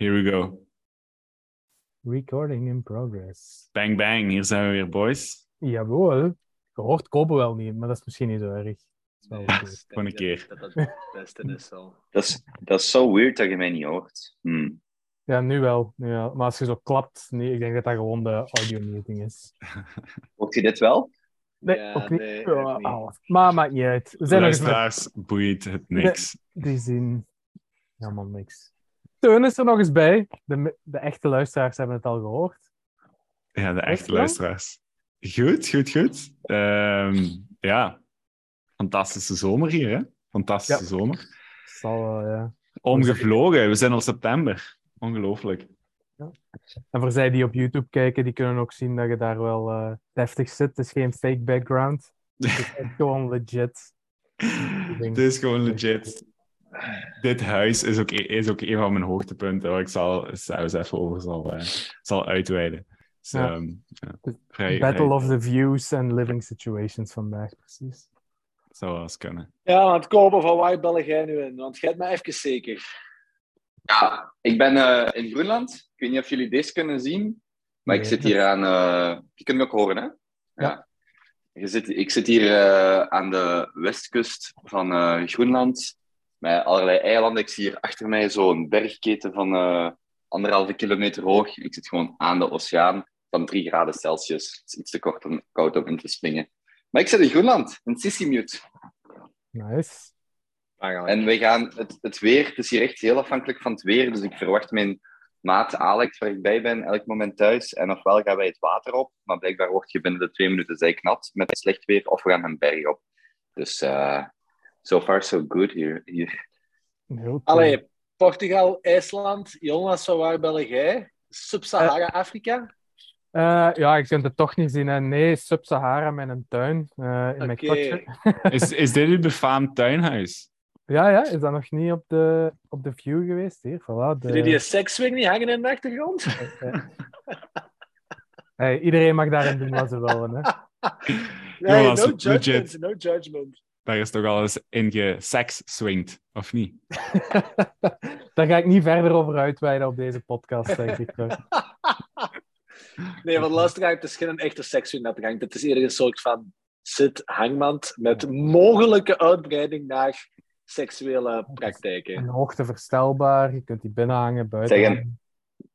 Here we go. Recording in progress. Bang bang, hier zijn we weer, boys. Jawel. Je hoort Kobe wel niet, maar dat is misschien niet zo erg. Ja. Gewoon een keer. Dat dat het beste is zo. Dat is, dat is zo weird dat je mij niet hoort. Hm. Ja, nu wel, nu wel. Maar als je zo klapt, nee, ik denk dat dat gewoon de audio meeting is. Hoort je dit wel? Nee, Ja, ook niet. nee, niet. Maar maakt niet uit. We zijn met Luisteraars, boeit het niks. die zin. Helemaal niks. Teun is er nog eens bij. De, de echte luisteraars hebben het al gehoord. Ja, de Echt echte luisteraars. Goed, goed, goed. Ehm, ja, fantastische zomer hier, hè? Fantastische Ja. zomer. Zal, wel, ja. Omgevlogen, we zijn al september. Ongelooflijk. En voor zij die op YouTube kijken, die kunnen ook zien dat je daar wel eh, deftig zit. Het is geen fake background. Het is echt gewoon legit. Dit is gewoon legit. Dit huis is ook, is ook een van mijn hoogtepunten, waar ik zal zelfs even over zal, eh, zal uitweiden. Dus, Ja. ehm, ja, vrij, Battle vrij- of the views and living situations vandaag, precies. zou wel eens kunnen. Ja, want Kobe, van waar bel jij nu in? Want jij hebt me even zeker. Ja, ik ben eh, in Groenland. Ik weet niet of jullie deze kunnen zien. Maar ik zit hier aan... eh, je kunt me ook horen, hè? Ja. Je zit, ik zit hier eh, aan de westkust van eh, Groenland. Met allerlei eilanden. Ik zie hier achter mij zo'n bergketen van eh, anderhalve kilometer hoog. Ik zit gewoon aan de oceaan van 3 graden Celsius. Het is iets te kort om, koud om in te springen. Maar ik zit in Groenland, in Sissimut. Nice. En we gaan, het, het weer, het is hier echt heel afhankelijk van het weer. Dus ik verwacht mijn maat Alex, waar ik bij ben, elk moment thuis. En ofwel gaan wij het water op, maar blijkbaar word je binnen de twee minuten zijknat met slecht weer, of we gaan een berg op. Dus eh so far so good hier. hier. Heel cool. Allee, Portugal, IJsland, Jonas, van waar bel jij? Sub-Sahara-Afrika? Eh, ja, ik kunt het toch niet zien. hè. Nee, Sub-Sahara met een tuin eh, in mijn kotje. Is, is dit uw befaamd tuinhuis? Ja, ja, is dat nog niet op de, op de view geweest? Hier, voilà. De, die sekswing niet hangen in de achtergrond? eh, hey, iedereen mag daarin doen wat ze willen. Hè. Nee, Jonas, no judgment, legit. no judgment. Daar is toch al eens in gesex-swinged, of niet? Daar ga ik niet verder over uitweiden op deze podcast, denk ik. Nee, want luisteraar, het is geen echte sekswing. Het is eerder een soort van zit-hangmand met mogelijke uitbreiding naar seksuele praktijken. Een hoogte verstelbaar, je kunt die binnenhangen, buiten Zeg, hangen.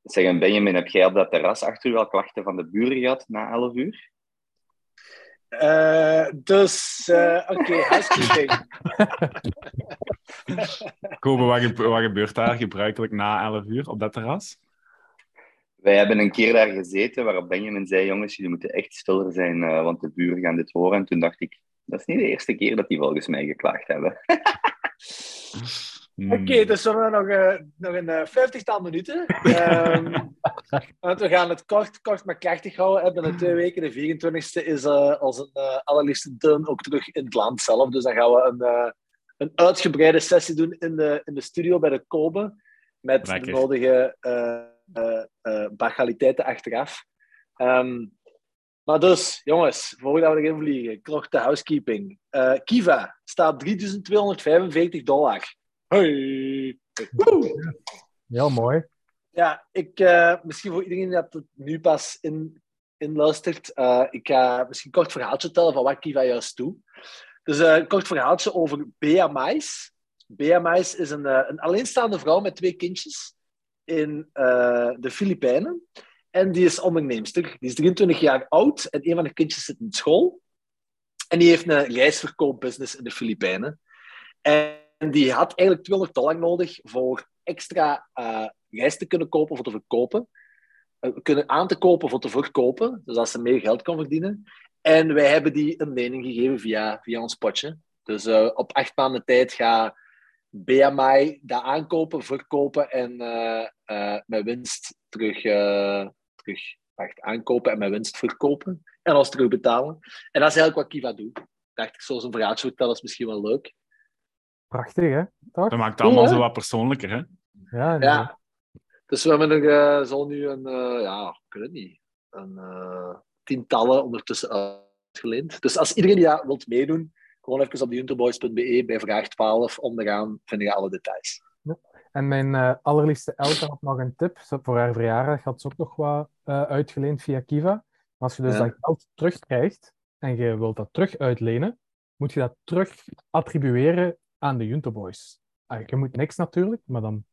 Zeg, en Benjamin, heb jij op dat terras achter u al klachten van de buren gehad na 11 uur? Eh, dus, eh, oké, housekeeping. Kobe, wat, gebe- wat gebeurt daar gebruikelijk na 11 uur op dat terras? Wij hebben een keer daar gezeten waarop Benjamin zei: Jongens, jullie moeten echt stiller zijn, eh, want de buren gaan dit horen. En toen dacht ik: Dat is niet de eerste keer dat die volgens mij geklaagd hebben. Hmm. Oké, dus we hebben nog, eh, nog een eh, vijftigtal minuten. Ehm, want we gaan het kort, kort maar krachtig houden. hè. Binnen twee weken, de 24e, is eh als een allerliefste turn ook terug in het land zelf. Dus dan gaan we een, eh, een uitgebreide sessie doen in de, in de studio bij de Kobe. Met Lekker. de nodige eh eh, eh, bagaliteiten achteraf. Ehm, maar dus, jongens, voordat we erin vliegen, korte housekeeping. Eh, Kiva staat 3245 dollar. Hey. Woe! Heel mooi. Ja, ik, eh, misschien voor iedereen die dat nu pas in, inluistert, eh, ik ga misschien een kort verhaaltje vertellen van wat Kiva juist doet. Dus eh, een kort verhaaltje over Bea Mais. Bea Mais is een, een alleenstaande vrouw met twee kindjes in eh, de Filipijnen. En die is onderneemster. Die is 23 jaar oud en een van de kindjes zit in school. En die heeft een reisverkoopbusiness in de Filipijnen. En die had eigenlijk 200 dollar nodig voor extra reis te kunnen kopen voor te verkopen. Eh, kunnen aan te kopen voor te verkopen, dus dat ze meer geld kon verdienen. En wij hebben die een lening gegeven via, via ons potje. Dus eh, op acht maanden tijd gaat BMI dat aankopen, verkopen en met winst terug, terug wacht, aankopen en met winst verkopen. En ons terug betalen. En dat is eigenlijk wat Kiva doet. Dacht, ik zal zo'n verhaaltje vertellen, is misschien wel leuk. Prachtig, hè? Toch? Dat maakt het allemaal zo wat persoonlijker, hè? Ja, Ja. Dus we hebben er eh, zo nu een, eh, ja, ik weet het niet, een eh, tientallen ondertussen uitgeleend. Dus als iedereen die dat wilt meedoen, gewoon even op de junterboys.be bij vraag 12 onderaan vind je alle details. En mijn eh, allerliefste Elke had nog een tip. Voor haar verjaardag had ze ook nog wat eh, uitgeleend via Kiva. Maar als je dus Ja. dat geld terugkrijgt en je wilt dat terug uitlenen, moet je dat terug attribueren aan de Junto Boys. Ah, je moet niks natuurlijk, maar dan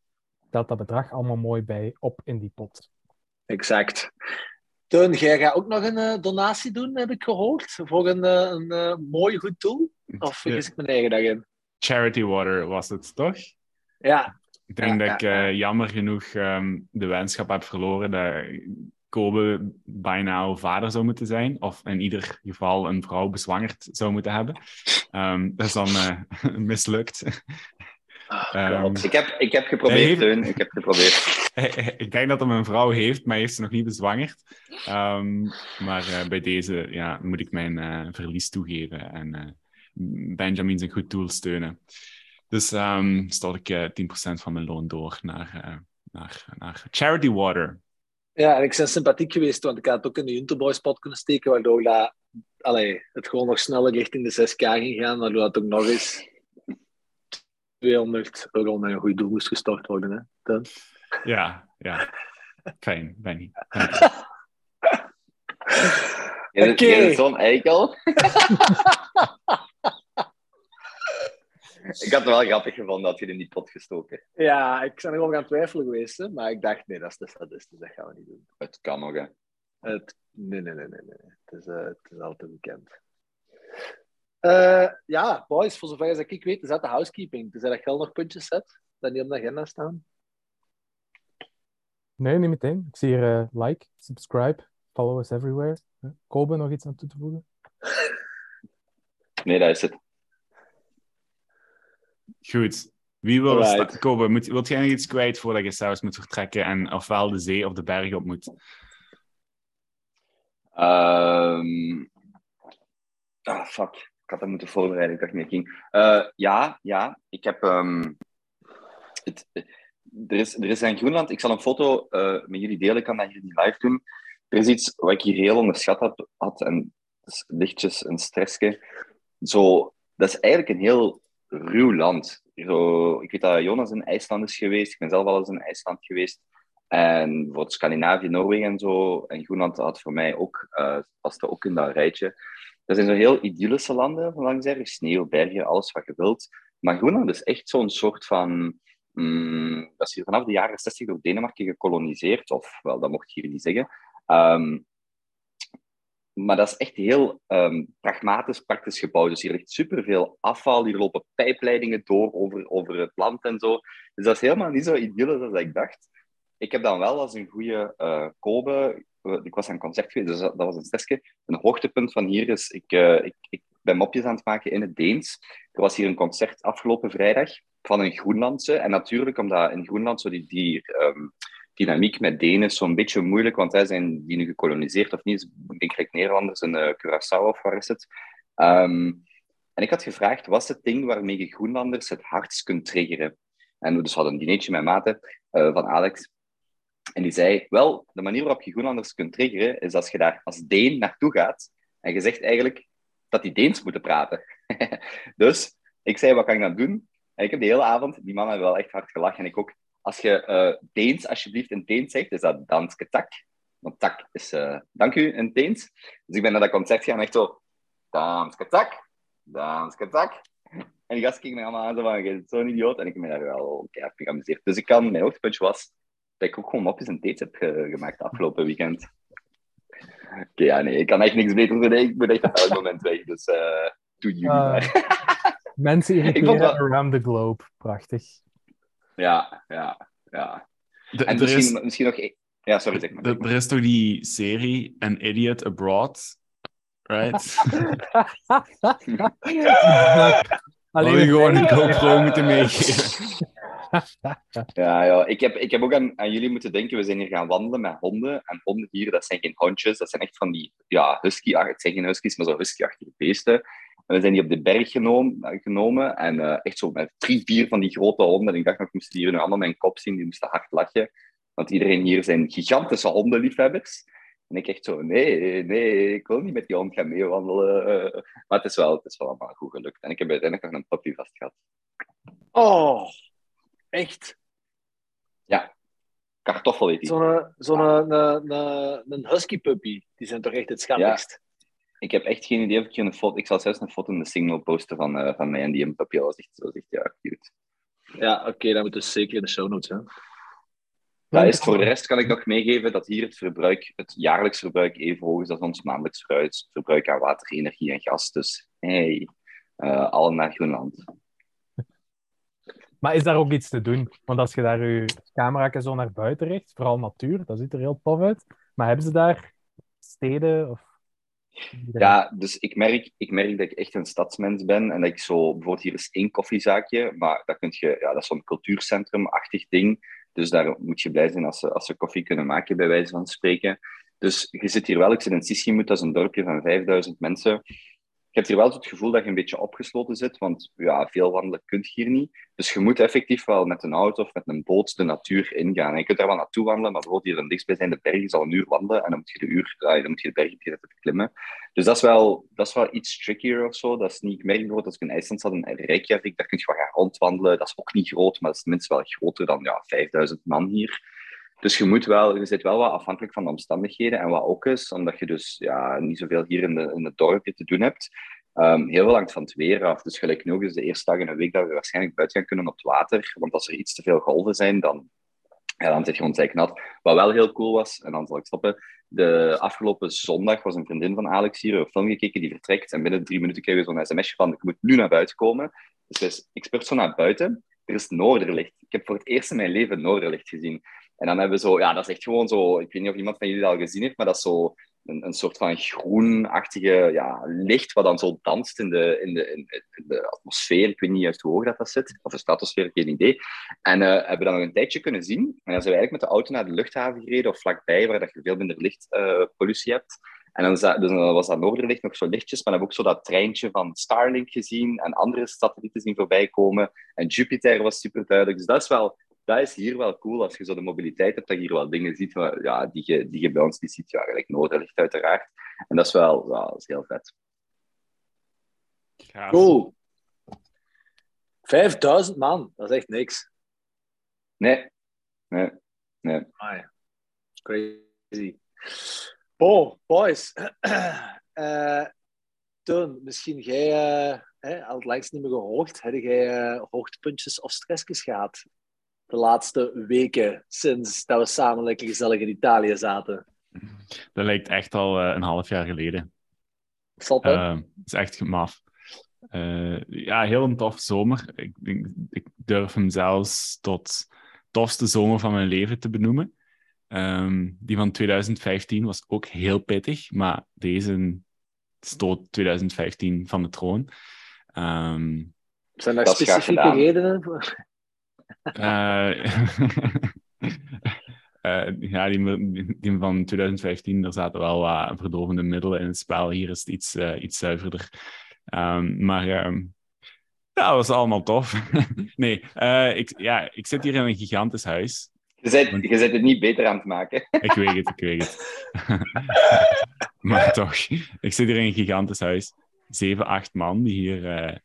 telt dat bedrag allemaal mooi bij op in die pot. Exact. Teun, jij gaat ook nog een eh, donatie doen, heb ik gehoord, voor een, eh, een eh, mooi goed doel? Of vergis ik mijn eigen daarin? Charity Water was het, toch? Ja, Ik denk Ja, dat ik ja, eh, jammer genoeg ehm, de wenschap heb verloren dat Kobe bijna al vader zou moeten zijn. Of in ieder geval een vrouw bezwangerd zou moeten hebben. Ehm, dat is dan eh, mislukt. Ah, Ehm. Ik heb, ik heb geprobeerd, Hij heeft- Teun. Ik heb geprobeerd. ik denk dat hem een vrouw heeft, maar hij heeft ze nog niet bezwangerd. Ehm, maar eh, bij deze ja, moet ik mijn eh, verlies toegeven en Benjamin zijn goed doel steunen. Dus stel ik eh 10% van mijn loon door naar, naar, naar Charity Water. Ja, en ik ben sympathiek geweest, want ik had het ook in de Junto Boys pot kunnen steken, waardoor dat, allee, het gewoon nog sneller richting de 6k ging gaan, waardoor dat ook nog eens 200 euro met een goed doel moest gestort worden. Hè? Teun? Ja, ja. Fijn, Benny. Oké. bent zo'n eikel. ik had het wel grappig gevonden dat je het in die pot gestoken. Ja, ik ben erover aan het twijfelen geweest, hè, maar ik dacht, nee, dat is te sadistisch, dat gaan we niet doen. Het kan nog, hè. Het, nee, nee, nee, nee, nee. Het is, eh, het is al te bekend. Eh, ja, boys, voor zover als ik weet, is dat de housekeeping. Dus dat geld nog puntjes zet, dat niet op de agenda staan. Nee, niet meteen. Ik zie hier eh, like, subscribe, follow us everywhere. Kobe, nog iets aan toe te voegen? Nee, dat is het. Goed. Wie wil Alright. sta- Kobe, moet, wilt jij nog iets kwijt voordat je zelfs moet vertrekken en ofwel de zee of de bergen op moet? Ehm Ah, fuck. Ik had dat moeten voorbereiden. Ik dacht niet ging. Eh, ja, ja. Ik heb... ehm, het, er, is, er is in Groenland... Ik zal een foto eh, met jullie delen. Ik kan dat hier niet live doen. Er is iets wat ik hier heel onderschat had. had en lichtjes een stressje. Zo, dat is eigenlijk een heel ruw land. Zo, ik weet dat Jonas in IJsland is geweest. Ik ben zelf al eens in IJsland geweest. En bijvoorbeeld Scandinavië, Noorwegen en zo. En Groenland had voor mij ook, eh paste ook in dat rijtje. Dat zijn zo heel idyllische landen, langs er. Sneeuw, bergen, alles wat je wilt. Maar Groenland is echt zo'n soort van... mm, dat is hier vanaf de jaren 60 door Denemarken gekoloniseerd. Of, wel, dat mocht je hier niet zeggen. Ehm, maar dat is echt heel ehm, pragmatisch, praktisch gebouwd. Dus hier ligt superveel afval. Hier lopen pijpleidingen door over, over het land en zo. Dus dat is helemaal niet zo idyllisch als ik dacht. Ik heb dan wel als een goede eh Kobe... eh, Ik was aan een concert geweest, dus dat was een zesje. Een hoogtepunt van hier is... Ik, eh, ik, ik ben mopjes aan het maken in het Deens. Er was hier een concert afgelopen vrijdag van een Groenlandse. En natuurlijk, omdat in Groenland zo die, die ehm, dynamiek met Denen is zo'n beetje moeilijk, want zij zijn die nu gekoloniseerd of niet. Ik denk gelijk Nederlanders in eh, Curaçao of waar is het. Ehm, en ik had gevraagd, wat is het ding waarmee je Groenlanders het hardst kunt triggeren? En we dus hadden een dinertje met maten eh, van Alex. En die zei, wel, de manier waarop je Groenlanders kunt triggeren, is als je daar als Deen naartoe gaat en je zegt eigenlijk dat die Deens moeten praten. dus ik zei, wat kan ik dan doen? En ik heb de hele avond, die mannen hebben wel echt hard gelachen en ik ook. Als je eh, Deens alsjeblieft in Deens zegt, is dat danske tak. Want tak is eh, dank u in Deens. Dus ik ben naar dat concert gegaan en echt zo, danske tak, danske tak. En die gasten keken me allemaal aan zo van, je bent zo'n idioot. En ik heb me daar wel keihard mee geamuseerd. Dus ik kan, mijn hoogtepuntje was dat ik ook gewoon mopjes en dates heb ge- gemaakt afgelopen weekend. Oké, ja, nee, ik kan echt niks beter doen. Ik moet echt op elk moment weg. Dus eh doe jullie Ah. maar. Mensen irriteren around the globe. Prachtig. Ja, ja, ja. De- En is, misschien, misschien nog... e- Ja, sorry, zeg maar. er, er is toch die serie An Idiot Abroad? Right? Alleen het gewoon een GoPro moeten meegeven. Ja, ja. Ik, heb, ik heb ook aan, aan jullie moeten denken, we zijn hier gaan wandelen met honden. En honden hier, dat zijn geen hondjes, dat zijn echt van die, ja, husky het zijn geen huskies, maar zo husky-achtige beesten. En we zijn die op de berg genomen, genomen en eh, echt zo met drie, vier van die grote honden. En ik dacht nog, moesten die hier nu allemaal mijn kop zien, die moesten hard lachen. Want iedereen hier zijn gigantische hondenliefhebbers. En ik echt zo, nee, nee, ik wil niet met die hond gaan meewandelen. Eh, Maar het is, wel, het is wel allemaal goed gelukt. En ik heb uiteindelijk nog een puppy vast gehad. Oh, echt? Kartoffel heet die. Zo'n een, een, een husky puppy. Die zijn toch echt het schattigst. Ik heb echt geen idee of ik hier een foto... Ik zal zelfs een foto in de signal posten van, eh, van mij en die. Dat was echt, dat was echt ja, cute. Ja, oké, dat moet dus zeker in de show notes. Hè. Dat is, voor de rest kan ik nog meegeven dat hier het verbruik, het jaarlijks verbruik even hoog is als ons maandelijks verbruik- verbruik aan water, energie en gas. Dus hey, eh al naar Groenland. Maar is daar ook iets te doen? Want als je daar je camera zo naar buiten richt, vooral natuur, dat ziet er heel tof uit. Maar hebben ze daar steden of... Ja, dus ik merk, ik merk dat ik echt een stadsmens ben en dat ik zo, bijvoorbeeld hier is één koffiezaakje, maar dat, kun je, ja, dat is zo'n cultuurcentrum-achtig ding. Dus daar moet je blij zijn als ze, als ze koffie kunnen maken, bij wijze van spreken. Dus je zit hier wel, ik zit in Sissimut, dat is een dorpje van 5000 mensen. Je hebt hier wel het gevoel dat je een beetje opgesloten zit, want ja, veel wandelen kun je hier niet. Dus je moet effectief wel met een auto of met een boot de natuur ingaan. En je kunt daar wel naartoe wandelen, maar bijvoorbeeld hier een dichtstbijzijnde berg is al een uur wandelen en dan moet je de, uur, dan moet je de berg beklimmen. Dus dat is, wel, dat is wel iets trickier of zo. Dat is niet, ik merk bijvoorbeeld als ik in IJsland zat, in Reykjavik, daar kun je wel gaan rondwandelen. Dat is ook niet groot, maar dat is tenminste wel groter dan ja, 5000 man hier. Dus je, moet wel, je zit wel wat afhankelijk van de omstandigheden. En wat ook is, omdat je dus ja, niet zoveel hier in, de, in het dorpje te doen hebt, um, heel veel hangt van het weer af. Dus gelijk nog eens de eerste dag in een week dat we waarschijnlijk buiten gaan kunnen op het water. Want als er iets te veel golven zijn, dan, ja, dan zit je gewoon nat. Wat wel heel cool was, en dan zal ik stoppen. De afgelopen zondag was een vriendin van Alex hier een film gekeken die vertrekt. En binnen drie minuten kregen we zo'n sms'je van, ik moet nu naar buiten komen. Dus ik spurt zo naar buiten. Er is noorderlicht. Ik heb voor het eerst in mijn leven noorderlicht gezien. En dan hebben we zo, ja, dat is echt gewoon zo, ik weet niet of iemand van jullie dat al gezien heeft, maar dat is zo een, een soort van groenachtige ja, licht wat dan zo danst in de, in, de, in, de atmosfeer. Ik weet niet juist hoe hoog dat, dat zit, of de stratosfeer, geen idee. En uh, hebben we dat nog een tijdje kunnen zien. En dan zijn we eigenlijk met de auto naar de luchthaven gereden, of vlakbij, waar dat je veel minder lichtpollutie uh, hebt. En dan, dus dan was dat noorderlicht nog zo lichtjes, maar dan hebben we ook zo dat treintje van Starlink gezien en andere satellieten zien voorbij komen. En Jupiter was super duidelijk. Dus dat is wel dat is hier wel cool als je zo de mobiliteit hebt, dat je hier wel dingen ziet waar, ja, die, je, die je bij ons niet ziet. Ja, gelijk Noorderlicht uiteraard. En dat is wel ja, dat is heel vet. Cool. 5000 man, dat is echt niks. Nee, nee, nee. Amai. Crazy. Oh, boys. Eh Teun, misschien jij, eh, hè, al het langst niet meer gehoord, heb jij eh, hoogtepuntjes of stressjes gehad de laatste weken sinds dat we samen lekker gezellig in Italië zaten? Dat lijkt echt al eh, een half jaar geleden. Zat, hè? Eh, Het is echt maf. Eh, ja, heel een tof zomer. Ik, ik durf hem zelfs tot tofste zomer van mijn leven te benoemen. Ehm, die van 2015 was ook heel pittig, maar deze stoot 2015 van de troon. Ehm, Zijn daar specifieke redenen voor? Eh, eh, ja, die, die van 2015, er zaten wel wat verdovende middelen in het spel. Hier is het iets, eh, iets zuiverder. Ehm, maar ehm, ja, dat was allemaal tof. nee, ik, ja, ik zit hier in een gigantisch huis. Je bent, je bent het niet beter aan het maken. Ik weet het, ik weet het. maar toch, ik zit hier in een gigantisch huis. Zeven, acht man die hier eh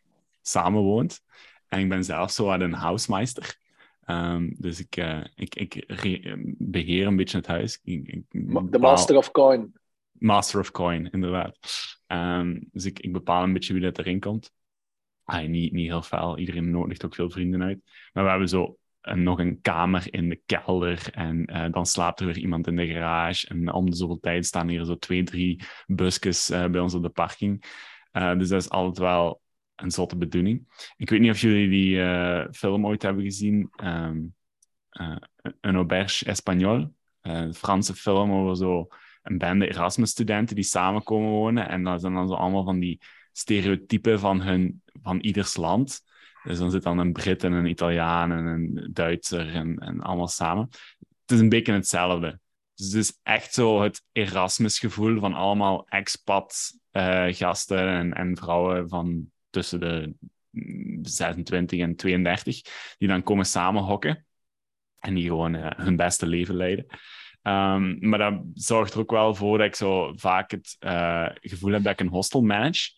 samen woont. En ik ben zelf zo aan een housemeister. Ehm, dus ik, eh, ik, ik beheer een beetje het huis. De Master of Coin. Master of Coin, inderdaad. Ehm, dus ik, ik bepaal een beetje wie dat erin komt. Ah, niet, niet heel fel. Iedereen nodigt ook veel vrienden uit. Maar we hebben zo een, nog een kamer in de kelder. En eh, dan slaapt er weer iemand in de garage. En om de zoveel tijd staan hier zo twee, drie busjes eh, bij ons op de parking. Eh, dus dat is altijd wel een zotte bedoeling. Ik weet niet of jullie die eh, film ooit hebben gezien. ehm eh, een auberge espagnol. Eh, een Franse film over zo een bende Erasmus-studenten die samenkomen wonen. En dat zijn dan zo allemaal van die stereotypen van, hun, van ieders land. Dus dan zit dan een Brit en een Italiaan en een Duitser en, en allemaal samen. Het is een beetje hetzelfde. Dus het is echt zo het Erasmus-gevoel van allemaal expat-gasten en, en vrouwen van tussen de mm, 26 en 32, die dan komen samenhokken en die gewoon eh, hun beste leven leiden. Ehm, maar dat zorgt er ook wel voor dat ik zo vaak het eh, gevoel heb dat ik een hostel manage.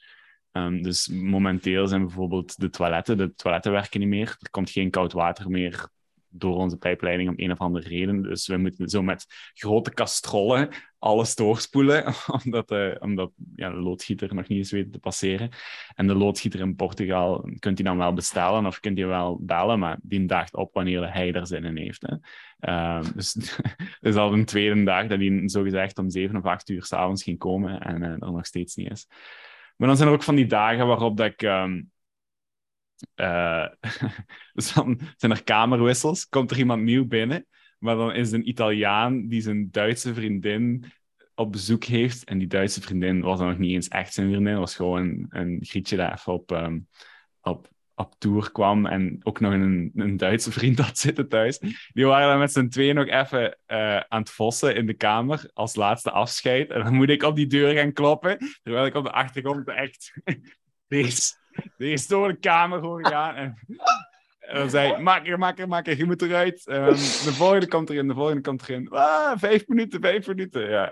Ehm, dus momenteel zijn bijvoorbeeld de toiletten, de toiletten werken niet meer. Er komt geen koud water meer door onze pijpleiding om een of andere reden. Dus we moeten zo met grote kastrollen alles doorspoelen, omdat, de, omdat ja, de loodgieter nog niet eens weet te passeren. En de loodgieter in Portugal kunt hij dan wel bestellen of kunt hij wel bellen, maar die daagt op wanneer hij er zin in heeft. Hè. Uh, dus het is al een tweede dag dat hij zogezegd om zeven of acht uur s'avonds ging komen en uh, er nog steeds niet is. Maar dan zijn er ook van die dagen waarop dat ik... Um, uh, dus dan zijn er kamerwissels, komt er iemand nieuw binnen, maar dan is een Italiaan die zijn Duitse vriendin op bezoek heeft. En die Duitse vriendin was dan nog niet eens echt zijn vriendin, was gewoon een grietje dat even op, um, op, op tour kwam en ook nog een, een Duitse vriend had zitten thuis. Die waren dan met z'n tweeën nog even uh, aan het vossen in de kamer als laatste afscheid. En dan moet ik op die deur gaan kloppen, terwijl ik op de achtergrond echt de kamer gewoon gaan. En, en dan zei ik, makker, makker, makker, je moet eruit. De volgende komt erin, de volgende komt erin. Ah, vijf minuten, vijf minuten. Ja.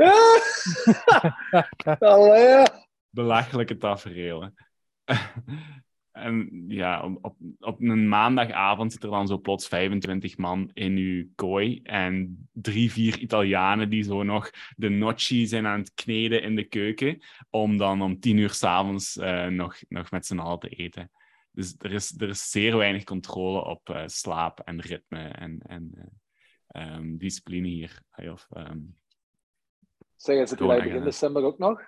Belachelijke tafereelen. En ja, op, op een maandagavond zit er dan zo plots 25 man in uw kooi. En drie, vier Italianen die zo nog de nocci zijn aan het kneden in de keuken. Om dan om tien uur s'avonds uh, nog, nog met z'n allen te eten. Dus er is, er is zeer weinig controle op uh, slaap en ritme en, en uh, um, discipline hier. Of, um, zeg, je daar begin december ook nog?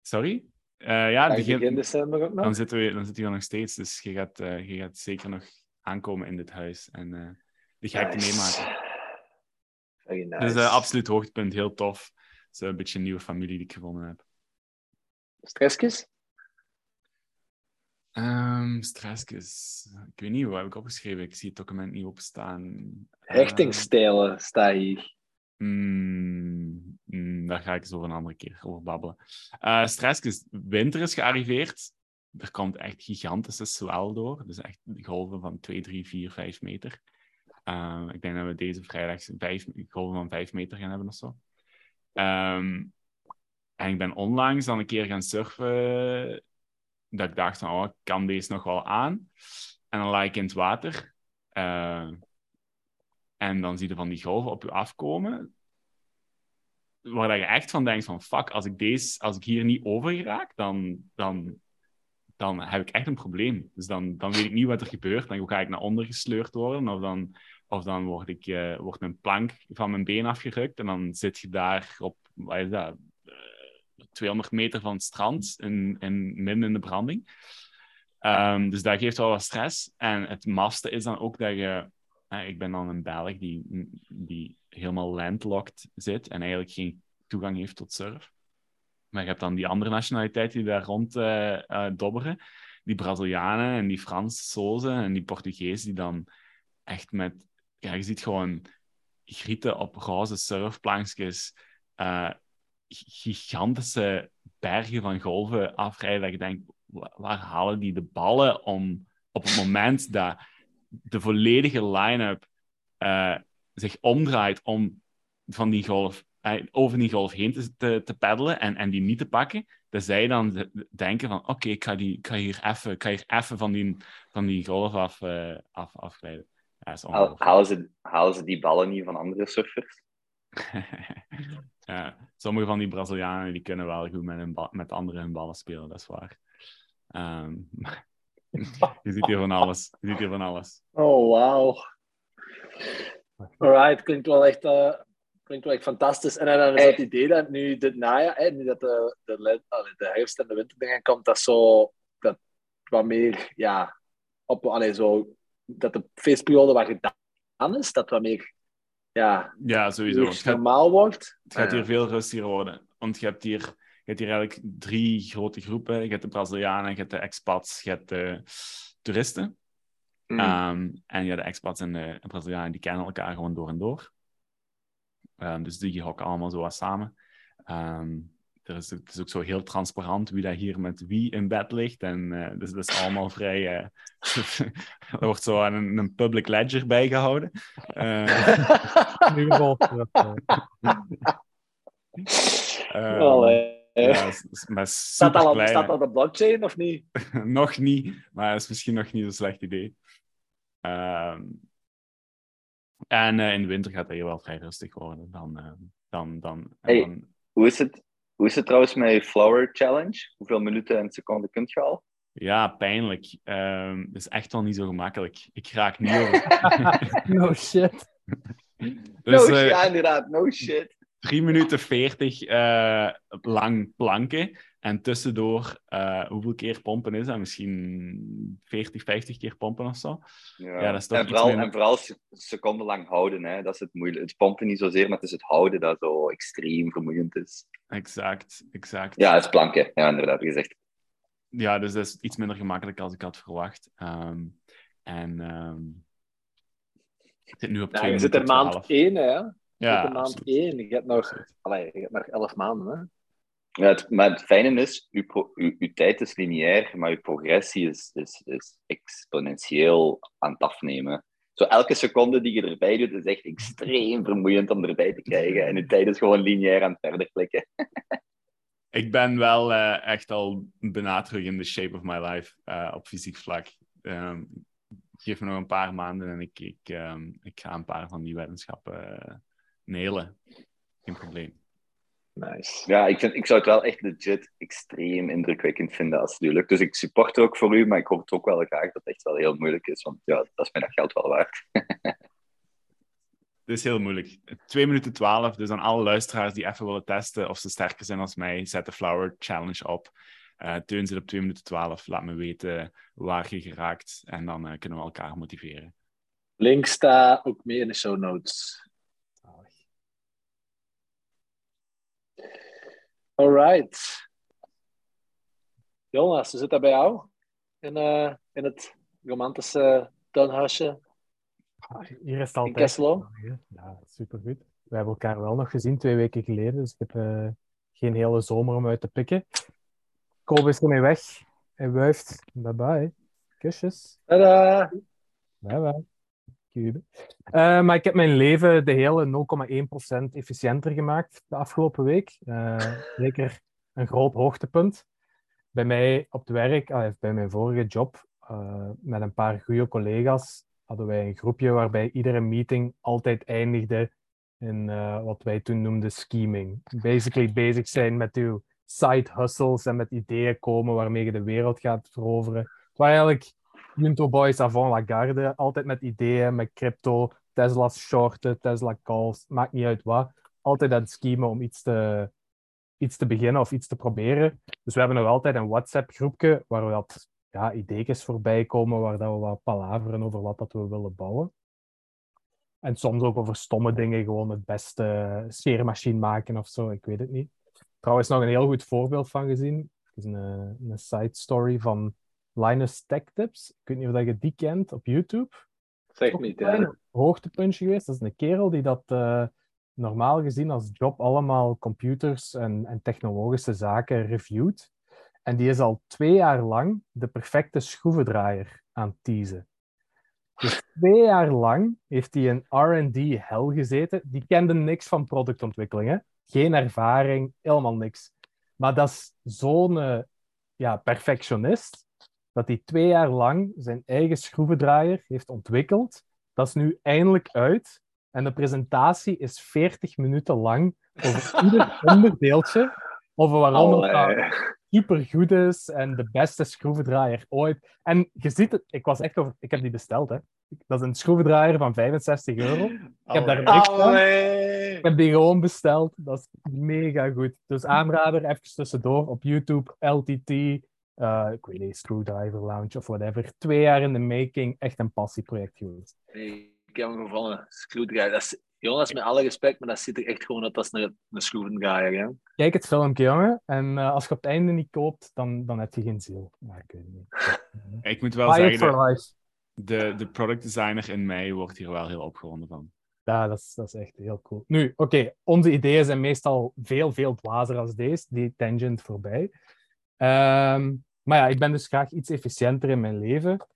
Sorry? Uh, ja, begin, begin, december ook nog? Dan zitten, we, dan zitten we nog steeds, dus je gaat, uh, je gaat zeker nog aankomen in dit huis. En uh, die ga ik nice. meemaken. Very nice. Dus absoluut hoogtepunt, heel tof. Het is een beetje een nieuwe familie die ik gevonden heb. Stressjes? Um, stressjes. Ik weet niet, wat heb ik opgeschreven? Ik zie het document niet opstaan. Hechtingsstijlen staat hier. Mm, daar ga ik zo een andere keer over babbelen. Uh, stressjes. Winter is gearriveerd. Er komt echt gigantische swell door. Dus echt golven van 2, 3, 4, 5 meter. Uh, ik denk dat we deze vrijdag vijf, golven van 5 meter gaan hebben of zo. Um, en ik ben onlangs dan een keer gaan surfen. Dat ik dacht van, oh, ik kan deze nog wel aan. En dan lag ik in het water. Uh, en dan zie je van die golven op je afkomen. Waar je echt van denkt van, fuck, als ik, deze, als ik hier niet over geraak, dan, dan, dan heb ik echt een probleem. Dus dan, dan weet ik niet wat er gebeurt. Dan ga ik naar onder gesleurd worden. Of dan, of dan word, ik, uh, wordt mijn plank van mijn been afgerukt. En dan zit je daar op, wat is dat, uh, 200 meter van het strand, in, in, midden in de branding. Um, dus dat geeft wel wat stress. En het maste is dan ook dat je ik ben dan een Belg die, die helemaal landlocked zit en eigenlijk geen toegang heeft tot surf. Maar je hebt dan die andere nationaliteiten die daar rond uh, uh, dobberen. Die Brazilianen en die Fransozen en die Portugezen die dan echt met... Ja, je ziet gewoon grieten op roze surfplankjes. Uh, gigantische bergen van golven afrijden. Dat je denkt, waar halen die de ballen om op het moment dat de volledige line-up uh, zich omdraait om van die golf, uh, over die golf heen te, te, te peddelen en, en die niet te pakken, dat zij dan denken van oké, okay, ik, ga die, ik ga hier even, ik ga hier even van die, van die golf af, uh, af, afglijden. Ja, halen, ze, halen ze die ballen niet van andere surfers? ja, sommige van die Brazilianen die kunnen wel goed met, hun met anderen hun ballen spelen, dat is waar. Um, Je ziet hier van alles. Je ziet hier van alles. Oh, wauw. Alright, klinkt wel echt, uh, klinkt wel echt fantastisch. En dan is het idee dat nu dit najaar, hè, nu dat de, de, de herfst en de winter dingen komt, dat zo dat wat meer, ja, op, allee, zo, dat de feestperiode wat gedaan is, dat wat meer, ja, ja sowieso. Het normaal wordt. Het gaat hier veel rustiger worden. Want je hebt hier hebt hier eigenlijk drie grote groepen. Je hebt de Brazilianen, je hebt de expats, je hebt de toeristen. Mm. Um, en ja, de expats en de Brazilianen die kennen elkaar gewoon door en door. Um, dus die hokken allemaal zo wat samen. Um, er is, het is ook zo heel transparant wie dat hier met wie in bed ligt. En uh, dus dat is allemaal vrij. Uh, er wordt zo een, een public ledger bijgehouden. Uh, geval. uh, ja, maar staat, al, dat op de blockchain of niet? nog niet, maar dat is misschien nog niet een slecht idee. Um, En eh, in de winter gaat het hier wel vrij rustig worden. Dan, eh, dan, dan, Hey. dan- Hoe is het, hoe is het trouwens met je Flower Challenge? Hoeveel minuten en seconden kunt je al? ja, pijnlijk. Ehm Het is echt wel niet zo gemakkelijk. Ik raak niet over. No shit. dus no, eh, ja, inderdaad. No shit. 3 minuten 40 eh, lang planken. En tussendoor, eh, hoeveel keer pompen is dat? Misschien 40, 50 keer pompen of zo. Ja. Ja, dat is toch en, vooral, minder. en vooral secondenlang houden. Hè. Dat is het moeilijk. Het pompen niet zozeer, maar het is het houden dat zo extreem vermoeiend is. Exact, exact. Ja, het is planken. Ja, inderdaad. Gezegd. Ja, dus dat is iets minder gemakkelijk als ik had verwacht. Ehm, en ehm, ik zit nu op Ja, twee je zit in minuten maand 12. 1, hè? Je Ja, zit in maand absoluut. 1. Je hebt nog, allee, je hebt nog 11 maanden, hè? Ja, het, maar het fijne is, uw, pro- uw, uw tijd is lineair, maar uw progressie is, is, is exponentieel aan het afnemen. Zo elke seconde die je erbij doet, is echt extreem vermoeiend om erbij te krijgen. En uw tijd is gewoon lineair aan het verder klikken. Ik ben wel eh, echt al terug in the shape of my life eh, op fysiek vlak. Ehm, geef me nog een paar maanden en ik, ik, ehm, ik ga een paar van die weddenschappen eh nailen. Geen probleem. Nice. Ja, ik, vind, ik zou het wel echt legit extreem indrukwekkend vinden als het u lukt. Dus ik support ook voor u, maar ik hoop het ook wel graag dat het echt wel heel moeilijk is. Want ja, dat is mij dat geld wel waard. Het is heel moeilijk. 2 minuten 12, dus aan alle luisteraars die even willen testen of ze sterker zijn als mij, zet de Flower Challenge op. Eh Teun zit op 2 minuten 12. Laat me weten waar je geraakt en dan eh, kunnen we elkaar motiveren. Link staat ook mee in de show notes. Alright. Jonas, hoe zit dat bij jou? In, eh, in het romantische tuinhuisje? Ah, Hier is het altijd. Kesselo? Ja, supergoed. We hebben elkaar wel nog gezien twee weken geleden, dus ik heb eh, geen hele zomer om uit te pikken. Kobe is ermee weg. Hij wuift. Bye bye. Kusjes. Tada! Bye bye. Cube. Eh, maar ik heb mijn leven de hele 0,1% efficiënter gemaakt de afgelopen week. Eh, zeker een groot hoogtepunt. Bij mij op het werk, bij mijn vorige job, eh, met een paar goede collega's, hadden wij een groepje waarbij iedere meeting altijd eindigde in wat wij toen noemden scheming. Basically bezig zijn met uw side hustles en met ideeën komen waarmee je de wereld gaat veroveren. Het eigenlijk Junto Boys avant la garde, altijd met ideeën, met crypto, Tesla's shorten, Tesla calls, maakt niet uit wat. Altijd aan het schemen om iets te, iets te beginnen of iets te proberen. Dus we hebben nog altijd een WhatsApp-groepje waar we wat ja, ideetjes voorbij komen, waar dat we wat palaveren over wat dat we willen bouwen. En soms ook over stomme dingen, gewoon het beste scheermachine maken of zo, ik weet het niet. Trouwens, nog een heel goed voorbeeld van gezien. Het is een, een side story van Linus Tech Tips. Ik weet niet of je die kent op YouTube. Zeg niet, ja. hoogtepuntje geweest. Dat is een kerel die dat eh, normaal gezien als job allemaal computers en, en technologische zaken reviewt. En die is al twee jaar lang de perfecte schroevendraaier aan het teasen. Dus twee jaar lang heeft hij in R&D hel gezeten. Die kende niks van productontwikkeling. Hè? Geen ervaring, helemaal niks. Maar dat is zo'n eh, ja, perfectionist dat hij twee jaar lang zijn eigen schroevendraaier heeft ontwikkeld. Dat is nu eindelijk uit. En de presentatie is 40 minuten lang over ieder onderdeeltje. Over waarom het Allee. supergoed is en de beste schroevendraaier ooit. En je ziet het, ik was echt over... Ik heb die besteld, hè. Dat is een schroevendraaier van 65 euro. Ik heb daar niks van. Ik heb die gewoon besteld. Dat is mega goed. Dus aanrader, even tussendoor op YouTube, LTT, eh, ik weet niet, Screwdriver Lounge of whatever. Twee jaar in de making, echt een passieproject geweest. Nee, ik heb hem gevonden. Screwdriver. Dat is, Jonas, met alle respect, maar dat ziet er echt gewoon uit als een, een schroevendraaier. Hè? Kijk het filmpje, jongen. En eh, als je op het einde niet koopt, dan, dan heb je geen ziel. Ja, ik weet niet. Ik moet wel Buy zeggen, de, de product designer in mij wordt hier wel heel opgewonden van. Ja, dat is, dat is echt heel cool. Nu, oké, onze ideeën zijn meestal veel, veel dwazer als deze. Die tangent voorbij. Ehm, maar ja, ik ben dus graag iets efficiënter in mijn leven.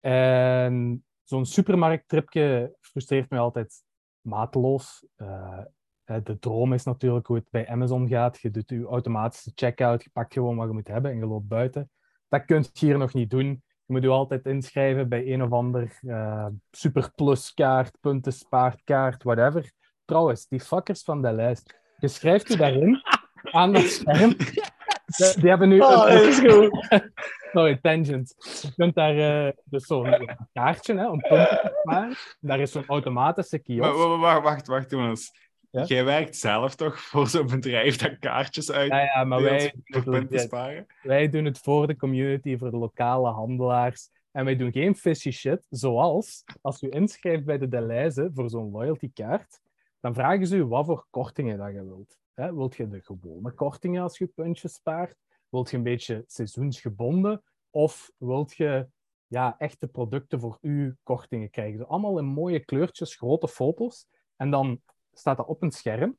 En zo'n supermarkttripje frustreert me altijd mateloos. Eh, eh, de droom is natuurlijk hoe het bij Amazon gaat. Je doet je automatische checkout, je pakt gewoon wat je moet hebben en je loopt buiten. Dat kun je hier nog niet doen. Je moet je altijd inschrijven bij een of ander uh, superpluskaart, puntenspaartkaart, whatever. Trouwens, die fuckers van de lijst, je schrijft je daarin aan dat scherm. Die hebben nu. Oh, is goed. Sorry, tangent. Je kunt daar uh, dus zo'n kaartje hè, om punten te sparen. Daar is zo'n automatische kiosk. Wacht, wacht, wacht, wacht Jonas. Ja? Jij werkt zelf toch voor zo'n bedrijf dat kaartjes uit. Ja, ja maar wij, punten sparen? wij doen het voor de community, voor de lokale handelaars. En wij doen geen fishy shit, zoals als je inschrijft bij de Deleuze voor zo'n loyalty kaart, dan vragen ze je wat voor kortingen dat je wilt. Hè? Wilt je de gewone kortingen als je puntjes spaart? Wilt je een beetje seizoensgebonden? Of wilt je ja, echte producten voor uw kortingen krijgen? Dus allemaal in mooie kleurtjes, grote foto's. En dan staat dat op een scherm.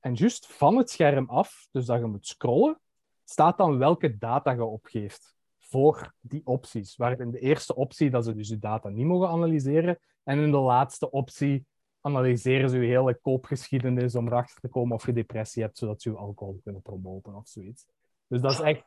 En juist van het scherm af, dus dat je moet scrollen, staat dan welke data je opgeeft voor die opties. Waar in de eerste optie dat ze dus je data niet mogen analyseren. En in de laatste optie analyseren ze je hele koopgeschiedenis om erachter te komen of je depressie hebt, zodat ze je alcohol kunnen promoten of zoiets. Dus dat is echt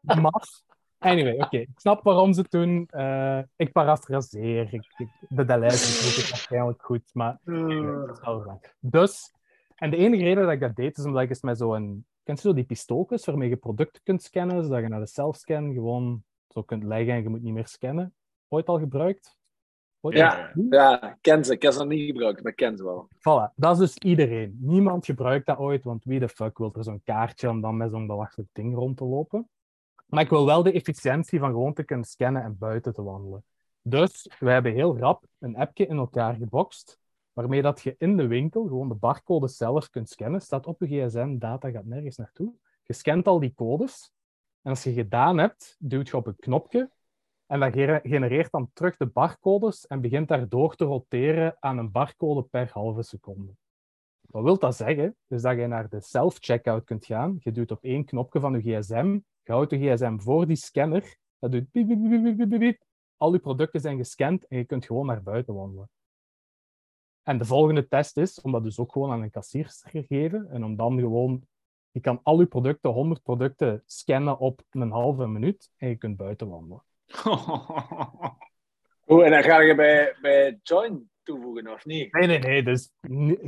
maf. Anyway, oké. Ik snap waarom ze het doen. Uh, ik parafraseer. Ik, ik, de lijst is waarschijnlijk goed, maar uh. Dus, en de enige reden dat ik dat deed, is omdat ik eens met zo'n... Ken je zo die pistooltjes waarmee je producten kunt scannen, zodat je naar de self-scan gewoon zo kunt leggen en je moet niet meer scannen? Ooit al gebruikt? Ja, ja, ken ze. Ik heb ze nog niet gebruikt, maar ken ze wel. Voilà, dat is dus iedereen. Niemand gebruikt dat ooit, want wie de fuck wil er zo'n kaartje om dan met zo'n belachelijk ding rond te lopen? Maar ik wil wel de efficiëntie van gewoon te kunnen scannen en buiten te wandelen. Dus we hebben heel rap een appje in elkaar geboxt, waarmee dat je in de winkel gewoon de barcode zelf kunt scannen. Staat op je gsm, data gaat nergens naartoe. Je scant al die codes. En als je gedaan hebt, duwt je op een knopje en dat genereert dan terug de barcodes en begint daardoor te roteren aan een barcode per halve seconde. Wat wil dat zeggen? Dus dat je naar de self-checkout kunt gaan. Je doet op één knopje van je gsm, je houdt je gsm voor die scanner, dat doet Al je producten zijn gescand en je kunt gewoon naar buiten wandelen. En de volgende test is om dat dus ook gewoon aan een kassierster te geven en om dan gewoon, je kan al je producten, 100 producten, scannen op een halve minuut en je kunt buiten wandelen. oh, en dan ga je bij, bij Join toevoegen, of niet? Nee, nee, nee. Dus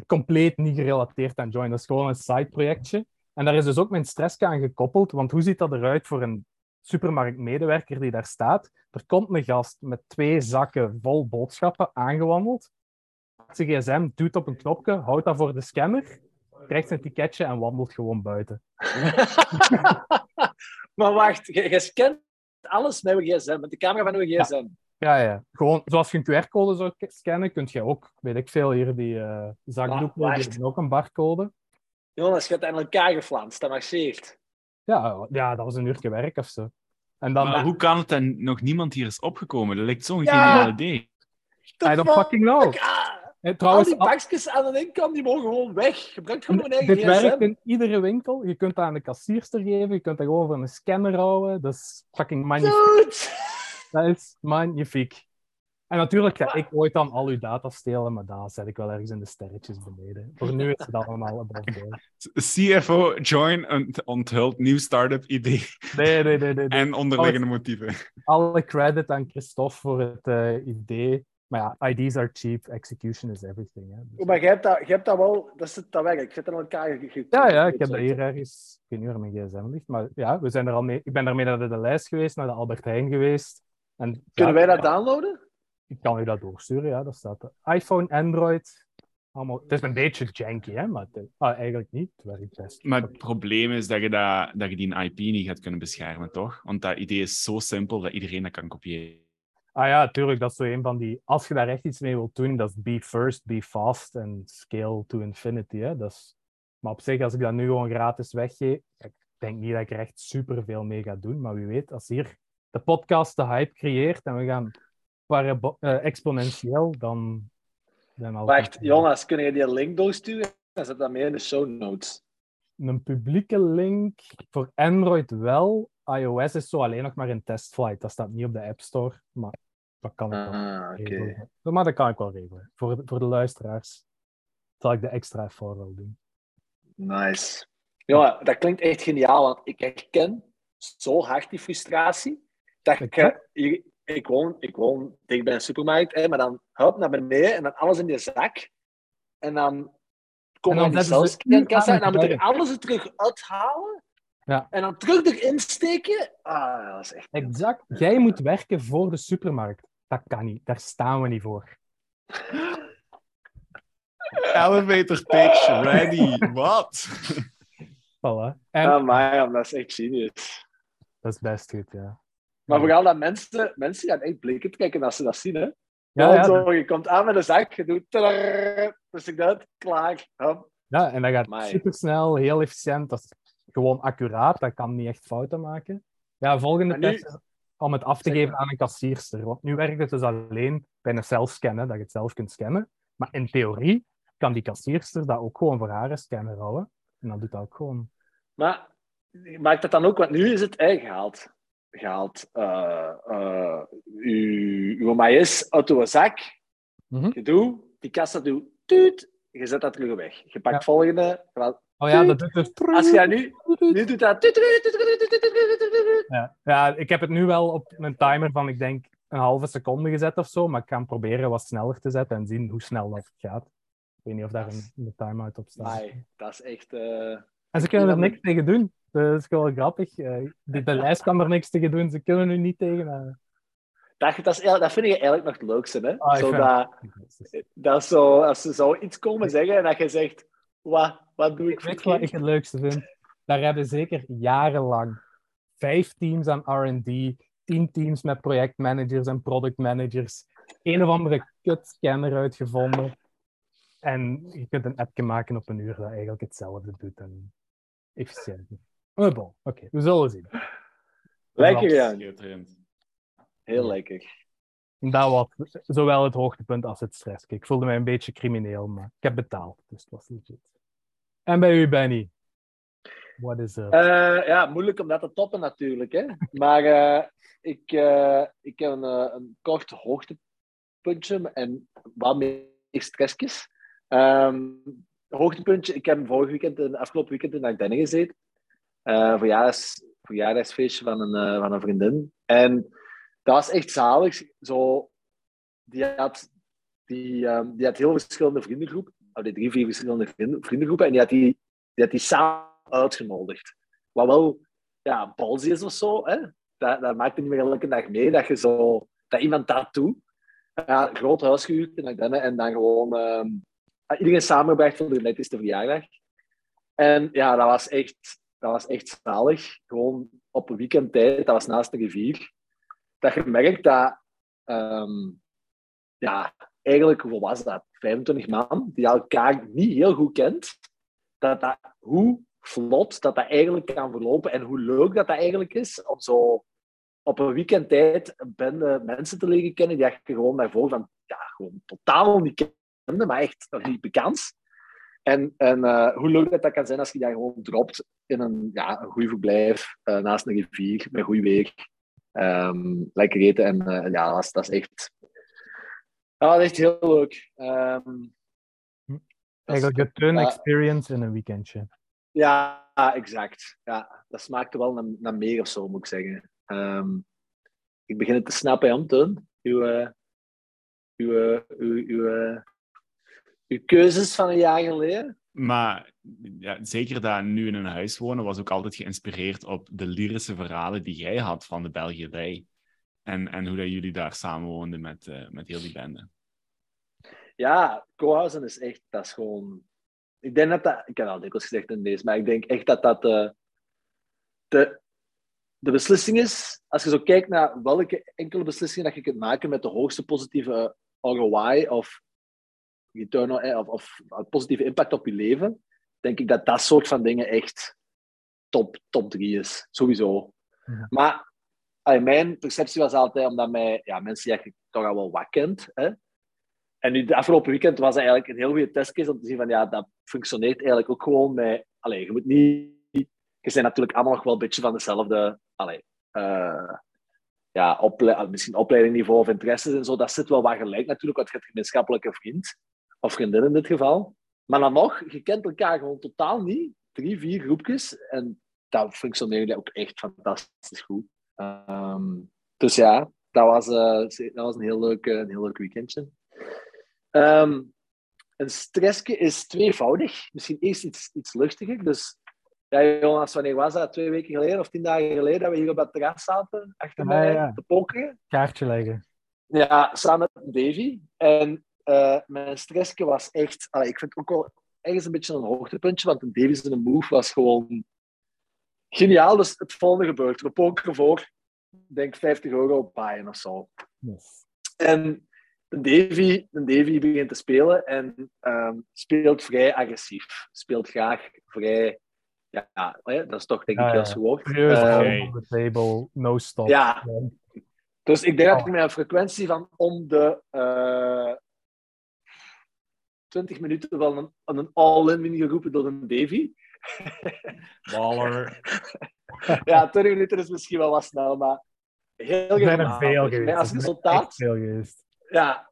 compleet niet gerelateerd aan Join. Dat is gewoon een side-projectje. En daar is dus ook mijn stress aan gekoppeld. Want hoe ziet dat eruit voor een supermarktmedewerker die daar staat? Er komt een gast met twee zakken vol boodschappen aangewandeld. Zijn gsm doet op een knopje, houdt dat voor de scanner, krijgt zijn ticketje en wandelt gewoon buiten. maar wacht, je, je scant alles met uw gsm, met de camera van uw gsm. Ja, ja. Gewoon zoals je een QR-code zou scannen, kun je ook, weet ik veel, hier die uh, zakdoeken, die hebben ook een barcode. Jonas, je hebt aan elkaar geflanst, dat marcheert. Ja, ja, dat was een uurtje werk of zo. En dan, maar hoe kan het dan nog niemand hier is opgekomen? Dat lijkt zo'n ja. geniaal idee. I don't fucking know. Trouwens, al die pakjes aan de inkom, die mogen gewoon weg. Gebruik gewoon een eigen Dit werkt in iedere winkel. Je kunt dat aan de kassierster geven. Je kunt dat gewoon voor een scanner houden. Dat is fucking magnifiek. Dat is magnifiek. En natuurlijk ga ik ooit dan al uw data stelen, maar daar zet ik wel ergens in de sterretjes beneden. Voor nu is het allemaal above CFO Join onthult nieuw start-up idee. Nee, nee, nee. nee, En onderliggende motieven. Alle credit aan Christophe voor het uh, idee. Maar ja, IDs are cheap, execution is everything. Hè. Dus... Maar je hebt, dat, je hebt dat wel, dat zit dat werk. Ik zit aan elkaar Ja, ja, ik heb dat hier ergens, ik weet niet waar mijn gsm ligt, maar ja, we zijn er al mee, ik ben daarmee naar de, de lijst geweest, naar de Albert Heijn geweest. En, Kunnen wij dat downloaden? Ik kan u dat doorsturen, ja, dat staat er. iPhone, Android, allemaal. Het is een beetje janky, hè, maar ah, eigenlijk niet. Het werkt best. Maar het probleem is dat je, dat, dat je die IP niet gaat kunnen beschermen, toch? Want dat idee is zo simpel dat iedereen dat kan kopiëren. Ah ja, tuurlijk. Dat is zo een van die... Als je daar echt iets mee wilt doen, dat is be first, be fast en scale to infinity. Hè? Dat is... Maar op zich, als ik dat nu gewoon gratis weggeef, ik denk niet dat ik er echt superveel mee ga doen. Maar wie weet, als hier de podcast de hype creëert en we gaan uh, exponentieel, dan... dan Wacht, Jonas, kun je die link doorsturen? Dan zet dat mee in de show notes. Een publieke link voor Android wel. iOS is zo alleen nog maar in testflight. Dat staat niet op de App Store. Maar dat kan ik wel ah, regelen. Maar dat kan ik wel regelen. Voor de, voor de luisteraars zal ik de extra voor wel doen. Nice. Ja, dat klinkt echt geniaal, want ik herken zo hard die frustratie. Dat je, hier- ik, woon, ik woon dicht bij een supermarkt, hè, maar dan hup naar beneden en dan alles in je zak. En dan komen En we dan in die zetten ze u zelfscankassa aan en dan moet je alles er terug uithalen. Ja. En dan terug erin steken. Ah, dat is echt... Exact. Jij moet werken voor de supermarkt. Dat kan niet. Daar staan we niet voor. Elevator pitch, ready. Wat? Voilà. En Ah, maar dat is echt genius. dat is best goed, ja. Maar vooral dat mensen, mensen gaan echt blikken trekken als ze dat zien. Hè? Ja, ja, zo, je komt aan met een zak, je doet dus ik dat, klaar. Hup. ja, en dat gaat Amai. supersnel, heel efficiënt. Dat is gewoon accuraat. Dat kan niet echt fouten maken. Ja, volgende nu- test om het af te geven aan een kassierster. Want nu werkt het dus alleen bij een zelfscannen, dat je het zelf kunt scannen. Maar in theorie kan die kassierster dat ook gewoon voor haar scanner houden. En dan doet dat ook gewoon. Maar maakt dat dan ook, want nu is het ei gehaald. Gehaald. eh eh uw, uw maïs uit uw zak. Mhm. Je doet, die kassa doet, tuut, je zet dat terug weg. Je pakt Ja. volgende. Oh ja, dat doet het. Als je nu, nu doet dat. Ja. ik heb het nu wel op een timer van, ik denk, een halve seconde gezet of zo. Maar ik kan proberen wat sneller te zetten en zien hoe snel dat gaat. Ik weet niet of daar een, een time-out op staat. Nee, dat is echt. Eh, en ze kunnen er niks tegen doen. Dat is gewoon grappig. Eh, de, de, lijst kan er niks tegen doen. Ze kunnen nu niet tegen. Dat, dat, vind ik eigenlijk nog het leukste. Hè? Ah, zo dat, dat zo, als ze zo iets komen zeggen en dat je zegt: wat wat doe ik Weet wat ik het leukste vind? Daar hebben zeker jarenlang vijf teams aan R&D, tien teams met projectmanagers en productmanagers, een of andere kut scanner uitgevonden. En je kunt een appje maken op een uur dat eigenlijk hetzelfde doet en efficiënt. Oh, bon. Oké, we zullen zien. Lekker, ja. Heel lekker. Dat was zowel het hoogtepunt als het stress. Ik voelde mij een beetje crimineel, maar ik heb betaald, dus het was legit. En bij u, Benny? Wat is er? Eh, ja, moeilijk om dat te toppen natuurlijk. Hè? Maar eh, ik, eh, ik heb een, een kort hoogtepuntje en wat meer stressjes. Ehm, hoogtepuntje, ik heb vorig weekend, en afgelopen weekend in Ardennen gezeten. Verjaardags, verjaardagsfeestje van een, van een vriendin. En dat was echt zalig. Zo, die, had, die, ehm, die had heel verschillende vriendengroepen. Oh, die drie, vier verschillende vrienden- vriendengroepen. En die had die, die, had die samen uitgenodigd. Wat wel ja, ballsy is of zo. Hè? Dat, dat maakt niet meer elke dag mee dat, je zo, dat iemand dat doet. Ja, groot huis gehuurd in Ardennen en dan gewoon ehm, iedereen samengebracht voor de netste verjaardag. En ja, dat was echt, dat was echt zalig. Gewoon op een weekendtijd, dat was naast de rivier. Dat je merkt dat, ehm, ja, eigenlijk, hoe was dat? 25 man die elkaar niet heel goed kent. Dat dat, hoe vlot dat dat eigenlijk kan verlopen en hoe leuk dat dat eigenlijk is om zo op een weekendtijd bende mensen te leren kennen die je gewoon daarvoor van, ja, gewoon totaal niet kende, maar echt nog niet bekend. En, en eh, hoe leuk dat, dat kan zijn als je daar gewoon dropt in een, ja, een goed verblijf eh, naast een rivier met goed weer. Ehm, lekker eten en eh, ja, dat is, dat is echt, ja, dat is echt heel leuk. Is- Eigenlijk de turn experience in een weekendje. Ja, exact. Ja, dat smaakte wel naar, naar meer of zo, moet ik zeggen. Ehm, ik begin het te snappen, Jan Teun. Uw, eh, uw, eh, uw, uw, eh, uw keuzes van een jaar geleden. Maar ja, zeker dat nu in een huis wonen was ook altijd geïnspireerd op de lyrische verhalen die jij had van de Belgierij. En, en hoe dat jullie daar samenwoonden met, eh, met heel die bende. Ja, co-housen is echt, dat is gewoon... Ik denk dat dat... Ik heb al dikwijls gezegd in deze, maar ik denk echt dat dat de, de, de beslissing is, als je zo kijkt naar welke enkele beslissingen dat je kunt maken met de hoogste positieve ROI of, return eh, of, of, of positieve impact op je leven, denk ik dat dat soort van dingen echt top, top drie is. Sowieso. Ja. Maar allee, mijn perceptie was altijd, omdat mij, ja, mensen die je toch al wel wat kent, hè, en nu, de afgelopen weekend was eigenlijk een heel goede testcase om te zien van ja, dat functioneert eigenlijk ook gewoon met... Allee, je moet niet... Je bent natuurlijk allemaal nog wel een beetje van dezelfde... Allee, eh, ja, ople misschien opleidingniveau of interesses en zo. Dat zit wel wat gelijk natuurlijk, want je hebt een gemeenschappelijke vriend. Of vriendin in dit geval. Maar dan nog, je kent elkaar gewoon totaal niet. Drie, vier groepjes. En dat functioneerde ook echt fantastisch goed. Ehm, dus ja, dat was, eh, dat was een, heel leuk, eh, een heel leuk weekendje. Ehm, een stressje is tweevoudig. Misschien eerst iets, iets luchtiger. Dus ja, Jonas, wanneer was dat? Twee weken geleden of tien dagen geleden dat we hier op het terras zaten, achter Ja, mij, ja. te pokeren? Kaartje leggen. Ja, samen met Davy. En eh, mijn stressje was echt... allee, ik vind het ook wel ergens een beetje een hoogtepuntje, want de Davy zijn move was gewoon geniaal. Dus het volgende gebeurt. We pokeren voor, denk 50 euro op Bayern of zo. Yes. En Davy, de Davy begint te spelen en ehm, speelt vrij agressief. Speelt graag vrij... Ja, dat is toch denk ik heel ja. woord. Ehm, oké. on the table, no stop. ja, dus ik denk dat ik met een frequentie van om de eh 20 minuten wel een, een all-in win geroepen door een Davy. Baller. Ja, 20 minuten is misschien wel wat snel, maar heel veel Met geweest. als resultaat, echt veel geweest. Ja,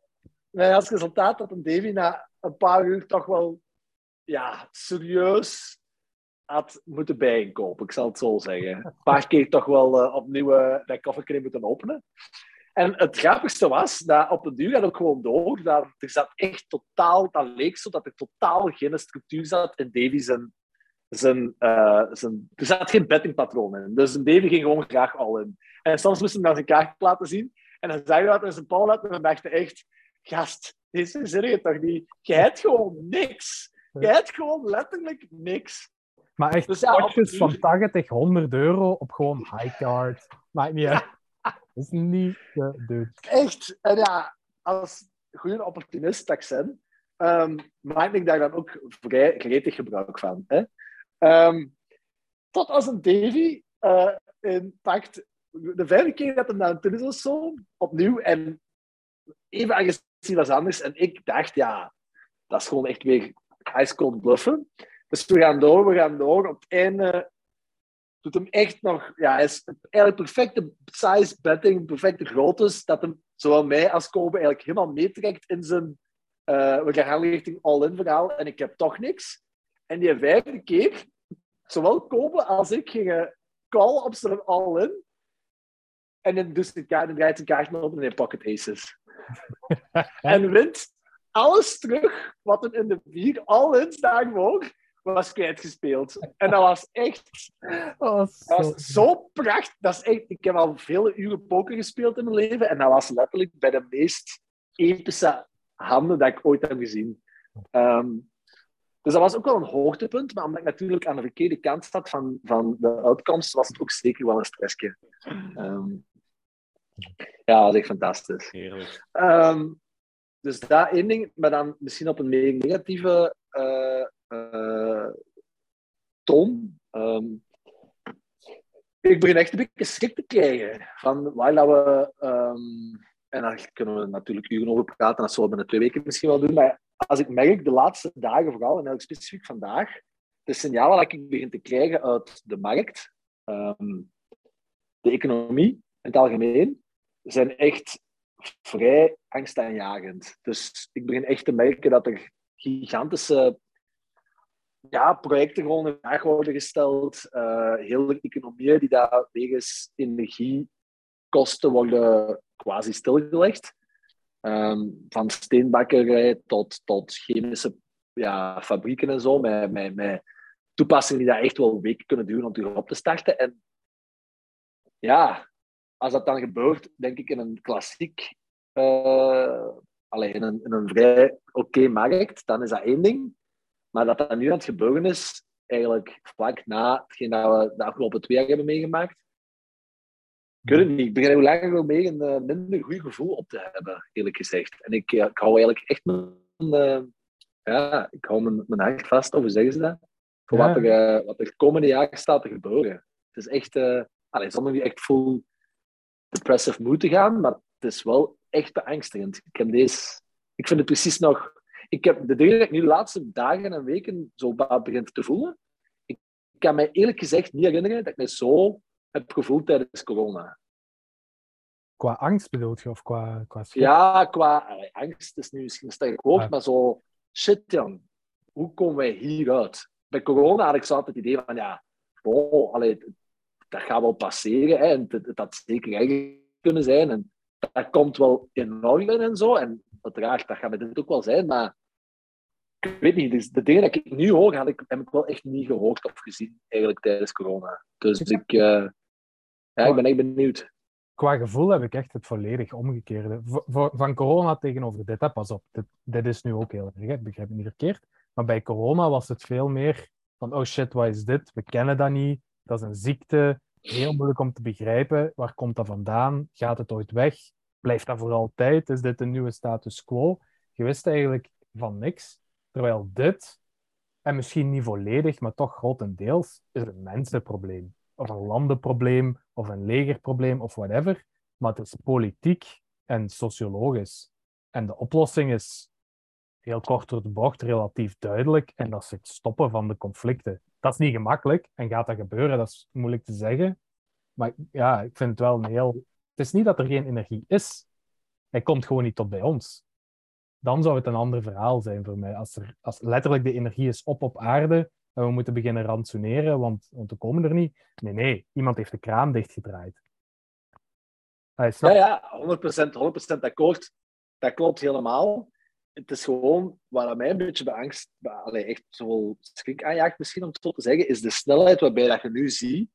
met als resultaat dat een Davy na een paar uur toch wel ja, serieus had moeten bijinkopen, ik zal het zo zeggen. Een paar keer toch wel eh, opnieuw eh, dat kofferkring moeten openen. En het grappigste was dat op de duur had ook gewoon door dat er zat echt totaal, dat leek zo dat er totaal geen structuur zat in Davy zijn, zijn, eh, zijn er zat geen bettingpatroon in. Dus Davy ging gewoon graag al in. En soms moest hij naar zijn kaart laten zien en dan zei hij dat in zijn paal had en dan dacht echt, gast, deze zin je toch niet? Je hebt gewoon niks. Je hebt gewoon letterlijk niks. Maar echt Dus ja, potjes van uur- 80, 100 euro op gewoon high card. Maakt niet uit. Dat is niet te doen. Echt. En ja, als goede opportunist dat ik ben, ehm, maak ik daar dan ook vrij gretig gebruik van. Hè? Ehm, tot als een Davy eh in pakt, de vijfde keer dat hij naar een was zo, opnieuw, en even agressief als anders. En ik dacht, ja, dat is gewoon echt weer ice cold bluffen. Dus we gaan door, we gaan door. Op het einde doet hem echt nog... Ja, hij is eigenlijk perfecte size betting, perfecte groottes, dat hem zowel mij als Kobe eigenlijk helemaal meetrekt in zijn... eh, we gaan richting all-in verhaal en ik heb toch niks. En die vijfde keer, zowel Kobe als ik gingen call op zijn all-in. En dan de kaart, dan draait zijn kaart open en hij pocket aces. en wint alles terug wat hem in de vier all-ins daarvoor was kwijtgespeeld. En dat was echt zo. was zo prachtig. Dat is echt, ik heb al vele uren poker gespeeld in mijn leven en dat was letterlijk bij de meest epische handen dat ik ooit heb gezien. Ehm, dus dat was ook wel een hoogtepunt, maar omdat ik natuurlijk aan de verkeerde kant zat van, van de uitkomst, was het ook zeker wel een stressje. Ehm, ja, dat was echt fantastisch. Heerlijk. Ehm, dus dat één ding, maar dan misschien op een meer negatieve eh, eh, toon. Ehm, ik begin echt een beetje schrik te krijgen van waar dat we. ehm, en daar kunnen we natuurlijk uren over praten, dat zullen we binnen twee weken misschien wel doen. Maar als ik merk de laatste dagen, vooral en eigenlijk specifiek vandaag, de signalen dat ik begin te krijgen uit de markt, de economie in het algemeen, zijn echt vrij angstaanjagend. Dus ik begin echt te merken dat er gigantische ja, projecten gewoon in vraag worden gesteld. Uh, heel de economieën die daar wegens energiekosten worden quasi stilgelegd. Um, van steenbakkerij tot, tot chemische ja, fabrieken en zo, met, met, met toepassingen die daar echt wel weken kunnen duren om terug op te starten. En ja, als dat dan gebeurt, denk ik in een klassiek, uh, alleen in een, in een vrij oké okay markt, dan is dat één ding. Maar dat dat nu aan het gebeuren is, eigenlijk vlak na hetgeen dat we de afgelopen twee jaar hebben meegemaakt, ik het niet. Ik begin hoe langer hoe meer een uh, minder goed gevoel op te hebben, eerlijk gezegd. En ik, ja, ik hou eigenlijk echt mijn, uh, ja, ik hou mijn, mijn hart vast, of hoe zeggen ze dat? Voor ja. wat, er, uh, wat er komende jaren staat te gebeuren. Het is echt, allez, zonder die echt full depressive mood te gaan, maar het is wel echt beangstigend. Ik, heb deze, ik vind het precies nog ik heb de dingen die ik nu de laatste dagen en weken zo begin te voelen. Ik kan me eerlijk gezegd niet herinneren dat ik me zo heb gevoeld tijdens corona. Qua angst bedoel je? Of qua, qua schrik? Ja, qua allee, angst is nu misschien een sterk woord, Ja. maar zo, shit Jan, hoe komen wij hieruit? Bij corona had ik zo altijd het idee van, ja, oh, allee, dat gaat wel passeren. Hè, en dat, dat zeker erger kunnen zijn. En dat komt wel in orde en zo. En uiteraard, dat gaat met dit ook wel zijn. Maar ik weet niet, dus de dingen die ik nu hoor, had ik, heb ik wel echt niet gehoord of gezien eigenlijk tijdens corona. Dus ik, uh, ja, ik ben echt benieuwd. Qua gevoel heb ik echt het volledig omgekeerde. van corona tegenover dit, hè, pas op. Dit, dit is nu ook heel erg, ik begrijp het niet verkeerd. Maar bij corona was het veel meer van, oh shit, wat is dit? We kennen dat niet. Dat is een ziekte. Heel moeilijk om te begrijpen. Waar komt dat vandaan? Gaat het ooit weg? Blijft dat voor altijd? Is dit een nieuwe status quo? Je wist eigenlijk van niks. Terwijl dit, en misschien niet volledig, maar toch grotendeels, is een mensenprobleem. Of een landenprobleem, of een legerprobleem, of whatever. Maar het is politiek en sociologisch. En de oplossing is heel kort door de bocht, relatief duidelijk. En dat is het stoppen van de conflicten. Dat is niet gemakkelijk. En gaat dat gebeuren? Dat is moeilijk te zeggen. Maar ja, ik vind het wel een heel... Het is niet dat er geen energie is. Hij komt gewoon niet tot bij ons. Dan zou het een ander verhaal zijn voor mij. Als, er, als letterlijk de energie is op op aarde en we moeten beginnen rantsoeneren, want, want we komen er niet. Nee, nee. Iemand heeft de kraan dichtgedraaid. Ja, ja, 100%, 100% akkoord. Dat klopt helemaal het is gewoon, wat mij een beetje beangst, allee, echt zoveel schrik aanjaagt misschien om het zo te zeggen, is de snelheid waarbij dat je nu ziet.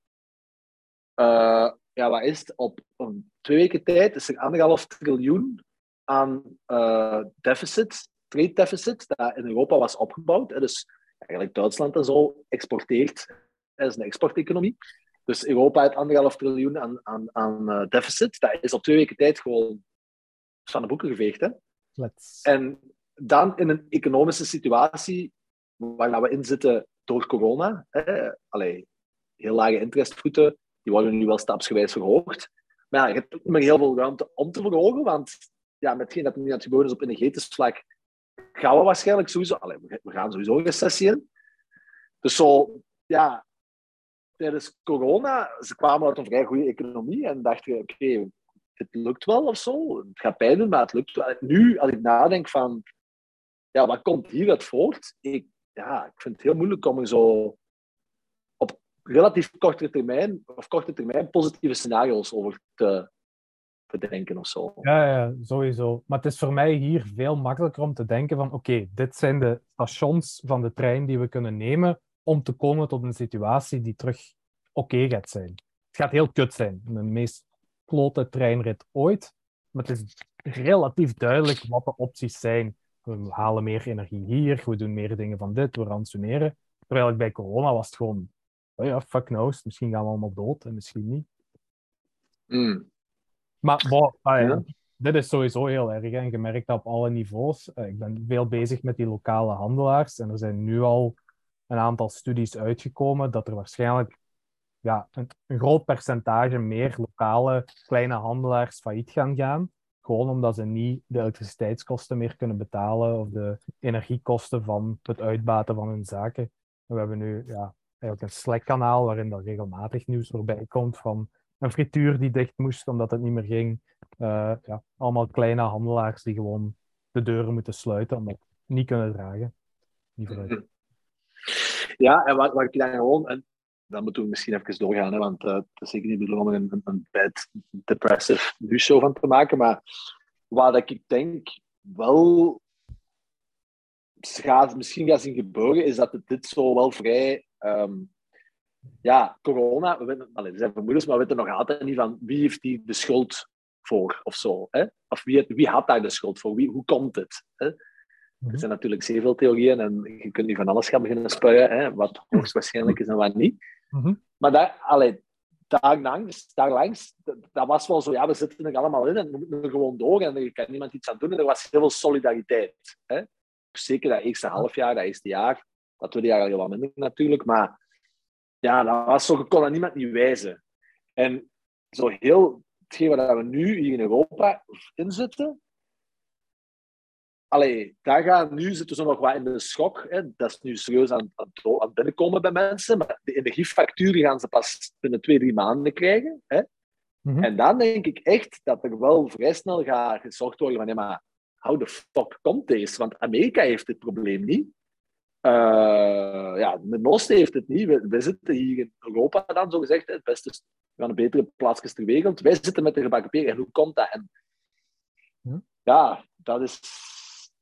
Uh, ja, wat is het? Op een twee weken tijd is er anderhalf triljoen aan uh, deficit, trade deficit, dat in Europa was opgebouwd. Dus eigenlijk Duitsland en zo exporteert. Dat is een exporteconomie. Dus Europa heeft anderhalf triljoen aan, aan, aan uh, deficit. Dat is op twee weken tijd gewoon van de boeken geveegd. Hè? En dan in een economische situatie waar we in zitten door corona, hè, heel lage interestvoeten, die worden nu wel stapsgewijs verhoogd. Maar ja, je hebt ook niet meer heel veel ruimte om te verhogen, want ja, met hetgeen dat nu aan het gebeuren is op energetisch vlak, gaan we waarschijnlijk sowieso, allee, we gaan sowieso een recessie in. Dus zo, ja, tijdens corona, ze kwamen uit een vrij goede economie en dachten, oké, het lukt wel of zo. Het gaat pijn doen, maar het lukt wel. Nu, als ik nadenk van, ja, wat komt hieruit voort? Ik, ja, ik vind het heel moeilijk om er zo op relatief korte termijn, of korte termijn, positieve scenario's over te, te denken of zo. Ja, ja, sowieso. Maar het is voor mij hier veel makkelijker om te denken van, oké, dit zijn de stations van de trein die we kunnen nemen om te komen tot een situatie die terug oké gaat zijn. Het gaat heel kut zijn. De meest klote treinrit ooit. Maar het is relatief duidelijk wat de opties zijn. We halen meer energie hier, we doen meer dingen van dit, we ransoneren. Terwijl ik bij corona was het gewoon, oh ja, fuck knows, misschien gaan we allemaal dood en misschien niet. Mm. Maar ah, dit is sowieso heel erg. En je merkt dat op alle niveaus. Eh, ik ben veel bezig met die lokale handelaars. En er zijn nu al een aantal studies uitgekomen dat er waarschijnlijk ja, een, groot percentage meer lokale kleine handelaars failliet gaan gaan. Gewoon omdat ze niet de elektriciteitskosten meer kunnen betalen of de energiekosten van het uitbaten van hun zaken. we hebben nu ja, eigenlijk een Slack-kanaal waarin er regelmatig nieuws voorbij komt van een frituur die dicht moest omdat het niet meer ging. Uh, ja, allemaal kleine handelaars die gewoon de deuren moeten sluiten omdat ze niet kunnen dragen. Ja, en wat, wat ik daar gewoon, dan moeten we misschien even doorgaan, hè, want uh, het is zeker niet bedoeld om een, een, een bad, depressive show van te maken. Maar wat ik denk wel gaat, misschien gaat zien gebeuren, is dat dit zo wel vrij. Um, ja, corona, we, weten, allez, we zijn vermoedens, maar we weten nog altijd niet van wie heeft die de schuld voor of zo. Hè? Of wie, wie had daar de schuld voor? Wie, hoe komt het? Hè? Mhm. Er zijn natuurlijk zeer veel theorieën en je kunt nu van alles gaan beginnen spuien, hè, wat hoogstwaarschijnlijk is en wat niet. Mhm. Maar daar, allee, daar, langs, daar langs, dat was wel zo, ja, we zitten er allemaal in en we moeten er gewoon door en er kan niemand iets aan doen. En er was heel veel solidariteit. Hè? Zeker dat eerste halfjaar, dat eerste jaar, dat tweede jaar al wat minder natuurlijk, maar ja, dat was zo, je kon aan niemand niet wijzen. En zo heel, hetgeen waar we nu hier in Europa in zitten, Allee, daar gaan, nu zitten ze nog wat in de schok. Hè. Dat is nu serieus aan, aan, aan binnenkomen bij mensen. Maar de energiefacturen gaan ze pas binnen twee, drie maanden krijgen. Hè. Mhm. En dan denk ik echt dat er wel vrij snel gaat gezorgd worden van... Ja, maar how the fuck komt deze? Want Amerika heeft dit probleem niet. Uh, ja, de Oosten heeft het niet. We, we, zitten hier in Europa dan, zo gezegd, het beste we gaan een betere plaatsjes ter wereld. Wij zitten met de gebakken peren. En hoe komt dat? En? Ja, dat is...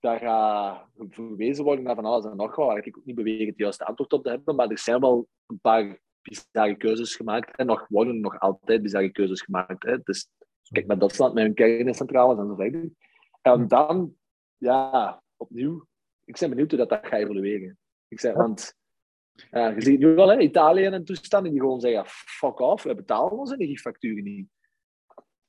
Daar gaat verwezen worden naar van alles en nog wat, waar ik ook niet beweeg het juiste antwoord op te hebben, maar er zijn wel een paar bizarre keuzes gemaakt en nog worden nog altijd bizarre keuzes gemaakt. Hè. Dus kijk naar Duitsland met hun kerncentrales en zo verder. En dan, ja, opnieuw, ik ben benieuwd hoe dat, dat gaat evolueren. Ik zeg, want ja, je ziet nu al, hè, Italië en toestanden die gewoon zeggen, fuck off, we betalen onze energiefacturen niet.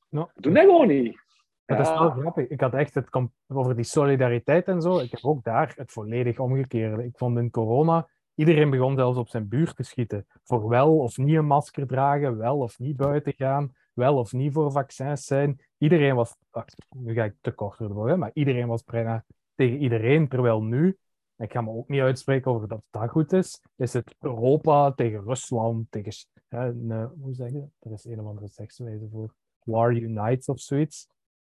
Ja. Doen dat gewoon niet. Maar dat is wel grappig. Ik had echt het over die solidariteit en zo. Ik heb ook daar het volledig omgekeerde. Ik vond in corona, iedereen begon zelfs op zijn buurt te schieten. Voor wel of niet een masker dragen, wel of niet buiten gaan, wel of niet voor vaccins zijn. Iedereen was, ach, nu ga ik te kort door, maar iedereen was bijna tegen iedereen. Terwijl nu, ik ga me ook niet uitspreken over dat dat goed is, is het Europa tegen Rusland, tegen, hè, eh, hoe zeg je dat? Er is een of andere sekswijze voor. War Unites of zoiets.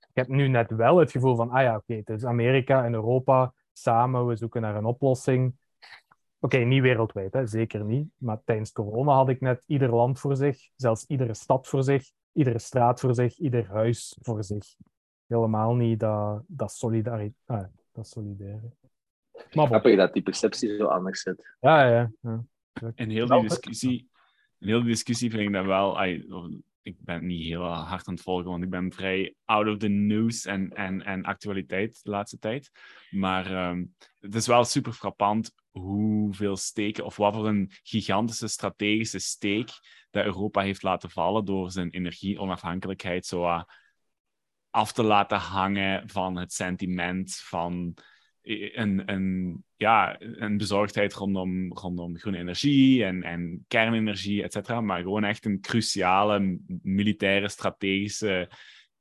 Ik heb nu net wel het gevoel van, ah ja, oké, het is Amerika en Europa samen, we zoeken naar een oplossing. Oké, niet wereldwijd, hè, zeker niet. Maar tijdens corona had ik net ieder land voor zich, zelfs iedere stad voor zich, iedere straat voor zich, ieder huis voor zich. Helemaal niet dat, dat, solidari ah, dat solidaire. Maar bon, Grappig dat die perceptie zo anders zit. ja, ja, ja. In heel die discussie, in heel die discussie vind ik dat wel. Ik ben niet heel hard aan het volgen, want ik ben vrij out of the news en, en, en actualiteit de laatste tijd. Maar ehm, het is wel super frappant hoeveel steken, of wat voor een gigantische strategische steek dat Europa heeft laten vallen door zijn energieonafhankelijkheid zo af te laten hangen van het sentiment van een, een, ja, een bezorgdheid rondom, rondom groene energie en, en kernenergie, et cetera, maar gewoon echt een cruciale militaire, strategische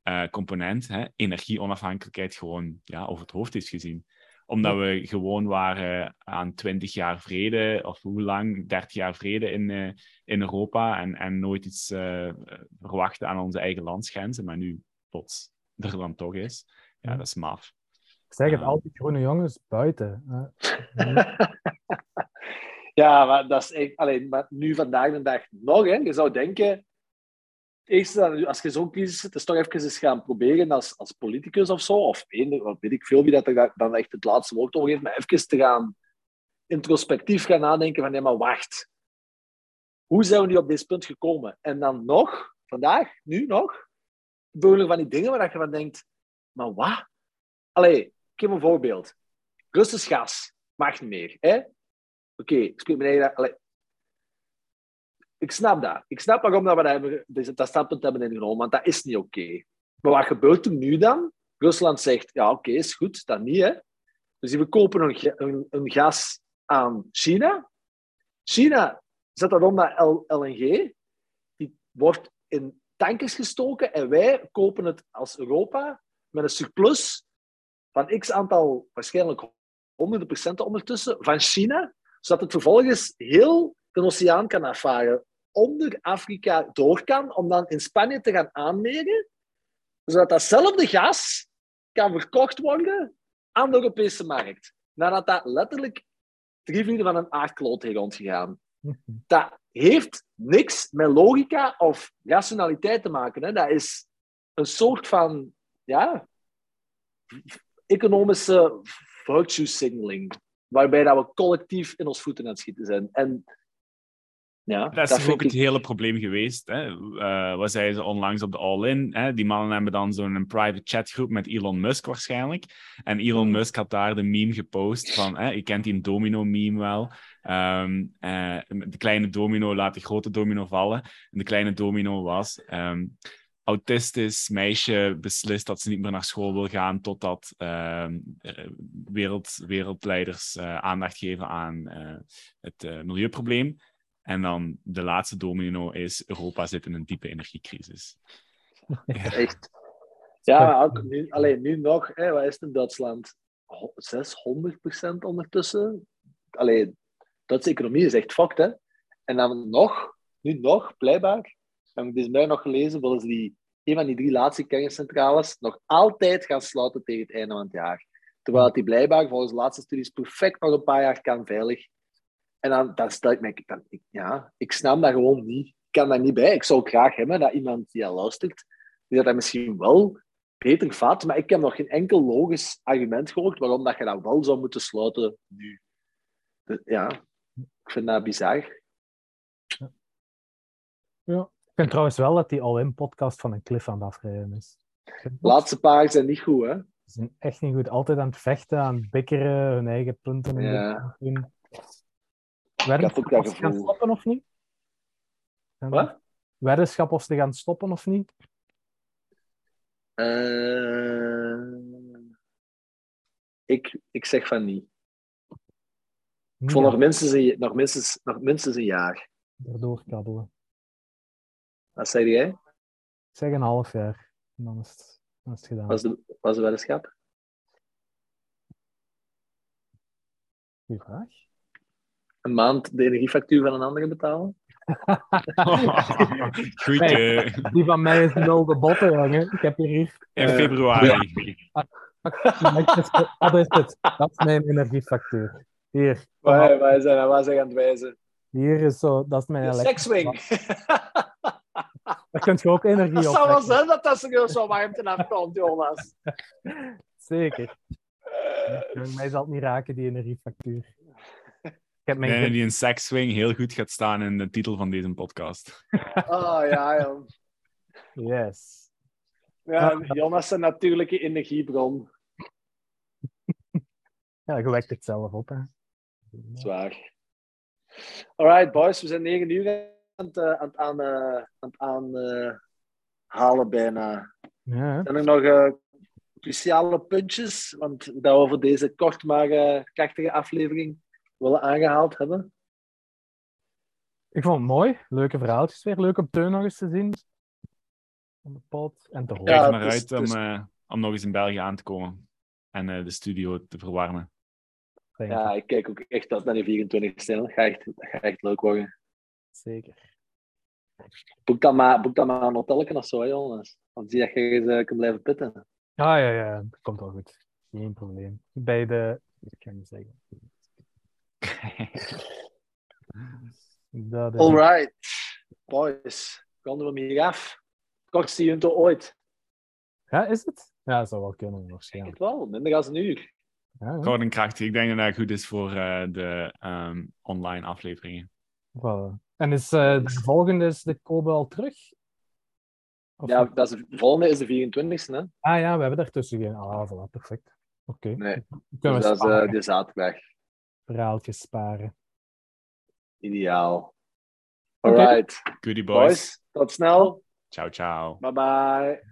eh, component, hè, energieonafhankelijkheid, gewoon ja, over het hoofd is gezien. Omdat we gewoon waren aan 20 jaar vrede, of hoe lang, 30 jaar vrede in, eh, in Europa en, en nooit iets eh, verwachten aan onze eigen landsgrenzen, maar nu plots er dan toch is. Ja, dat is maf. Ik zeg het Ja. altijd, groene jongens, buiten. Ja, maar dat is echt... Alleen, maar nu vandaag de dag nog, hè. Je zou denken... Eerste, als je zo'n crisis zit, is toch even eens gaan proberen als, als politicus of zo, of eender, of weet ik veel wie dat er da- dan echt het laatste woord over heeft, maar even te gaan introspectief gaan nadenken van, nee, maar wacht. Hoe zijn we nu op dit punt gekomen? En dan nog, vandaag, nu nog, gebeuren er van die dingen waar je van denkt, maar wat? Allee, geef een voorbeeld. Russisch gas mag niet meer. Hè? Oké, ik snap dat. Ik snap waarom dat we dat, hebben, standpunt hebben ingenomen, want dat is niet oké. Maar wat gebeurt er nu dan? Rusland zegt, ja oké, is goed, dat niet. Hè? Dus die verkopen een, een, een gas aan China. China zet dat om naar LNG. Die wordt in tankers gestoken en wij kopen het als Europa met een surplus van x aantal, waarschijnlijk honderden procenten ondertussen, van China, zodat het vervolgens heel de oceaan kan afvaren, onder Afrika door kan, om dan in Spanje te gaan aanmeren, zodat datzelfde gas kan verkocht worden aan de Europese markt. Nadat dat letterlijk drie vierde van een aardkloot heeft rondgegaan. Dat heeft niks met logica of rationaliteit te maken. Hè. Dat is een soort van ja, economische virtue signaling, waarbij dat we collectief in ons voeten aan het schieten zijn. En ja, Dat is toch ook het hele probleem geweest. Hè? Eh, wat zeiden ze onlangs op de All-In? Hè? Die mannen hebben dan zo'n private chatgroep met Elon Musk waarschijnlijk. En Elon Hmm. Musk had daar de meme gepost van... Hè, je kent die domino-meme wel. Ehm, eh, de kleine domino laat de grote domino vallen. En de kleine domino was... ehm, autistisch meisje beslist dat ze niet meer naar school wil gaan totdat ehm, eh, wereld, wereldleiders eh, aandacht geven aan eh, het eh, milieuprobleem. En dan de laatste domino is: Europa zit in een diepe energiecrisis. Ja. Echt. Ja, ook nu, alleen nu nog, hè, wat is het in Duitsland? Ho- 600% ondertussen. Alleen, Duitse economie is echt fucked, hè. En dan nog, nu nog, blijkbaar, heb ik deze mij nog gelezen, ze die, een van die drie laatste kerncentrales nog altijd gaan sluiten tegen het einde van het jaar. Terwijl die blijkbaar volgens de laatste studies perfect nog een paar jaar kan veilig. En dan, dan stel ik dan, ik, ja, ik snap dat gewoon niet. Ik kan daar niet bij. Ik zou graag hebben dat iemand die al luistert, die dat, misschien wel beter vat, maar ik heb nog geen enkel logisch argument gehoord waarom dat je dat wel zou moeten sluiten nu. Ja, ik vind dat bizar. Ja. Vind trouwens wel dat die All-In podcast van een cliff aan het afrijden is. De laatste paar zijn niet goed, hè? Ze zijn echt niet goed. Altijd aan het vechten, aan het bikkeren, hun eigen punten. in de Ja. doen. Ze gaan gevoel. stoppen of niet? Wat? Weddenschap of ze gaan stoppen of niet? Ik, ik zeg van niet. Ik vond nog minstens, een, nog, minstens, nog minstens een jaar. Daardoor kabbelen. Wat zei jij? Ik zeg een half jaar. En dan is het, dan is het gedaan. Was de, was de weddenschap? Goeie vraag. Een maand de energiefactuur van een andere betalen? Goed, Nee. eh, Die van mij is nul de botten, jongen. Ik heb hier... in Eh, februari. Wat is het? Dat is mijn energiefactuur. Hier. Waar, waar, zijn, waar zijn aan het wijzen? Hier is zo... Dat is mijn De elektrische... sekswing. Daar kun je ook energie Dat op zou wel zijn dat dat serieus zo warmte afkomt, Jonas. Zeker. Mij zal het niet raken, die energiefactuur. Ik heb mijn... denk dat die een sekswing heel goed gaat staan in de titel van deze podcast. Oh ja, joh. Yes. Ja, Jonas is een natuurlijke energiebron. Ja, je wekt het zelf op, hè. Zwaar. Alright, boys, we zijn negen uur aan het, eh, aan het aan, eh, aan, eh, halen bijna. Ja, Zijn er nog eh, cruciale puntjes? Want dat we voor deze kort maar eh, krachtige aflevering willen aangehaald hebben. ik vond het mooi. Leuke verhaaltjes weer. Leuk om Teun nog eens te zien. Op de pot en te horen. Kijk Ja, er het is- uit om, eh, om nog eens in België aan te komen. En eh, de studio te verwarmen. Ja, ik. kijk ook echt uit naar die 24 stil. Dat gaat echt, dat gaat echt leuk worden. Zeker. Boek dan maar, boek dan maar een hotelletje of zo, hè, Jonas. Dan zie je dat je eens eh, kunt blijven pitten. Ah ja, ja, dat komt wel goed. Geen probleem. Bij de. Ik kan niet zeggen. Dat is... Alright, boys. Konden we hem hier af? Kortste junto ooit. Ja, is het? Ja, dat zou wel kunnen, Ik denk waarschijnlijk. het wel, minder dan een uur. Ja, ja. Kort en krachtig. Ik denk dat dat goed is voor eh, de ehm, online afleveringen. Voilà. En is eh, de volgende is de Kobe al terug? Of Ja, dat is de volgende is de 24e. Hè? Ah ja, we hebben daartussen geen. Ah, voilà, perfect. Oké. Nee, dus dat is eh, sparen, de zaterdag. verhaaltjes sparen. Ideaal. Alright, Goodie boys. boys. Tot snel. Ciao, ciao. Bye bye.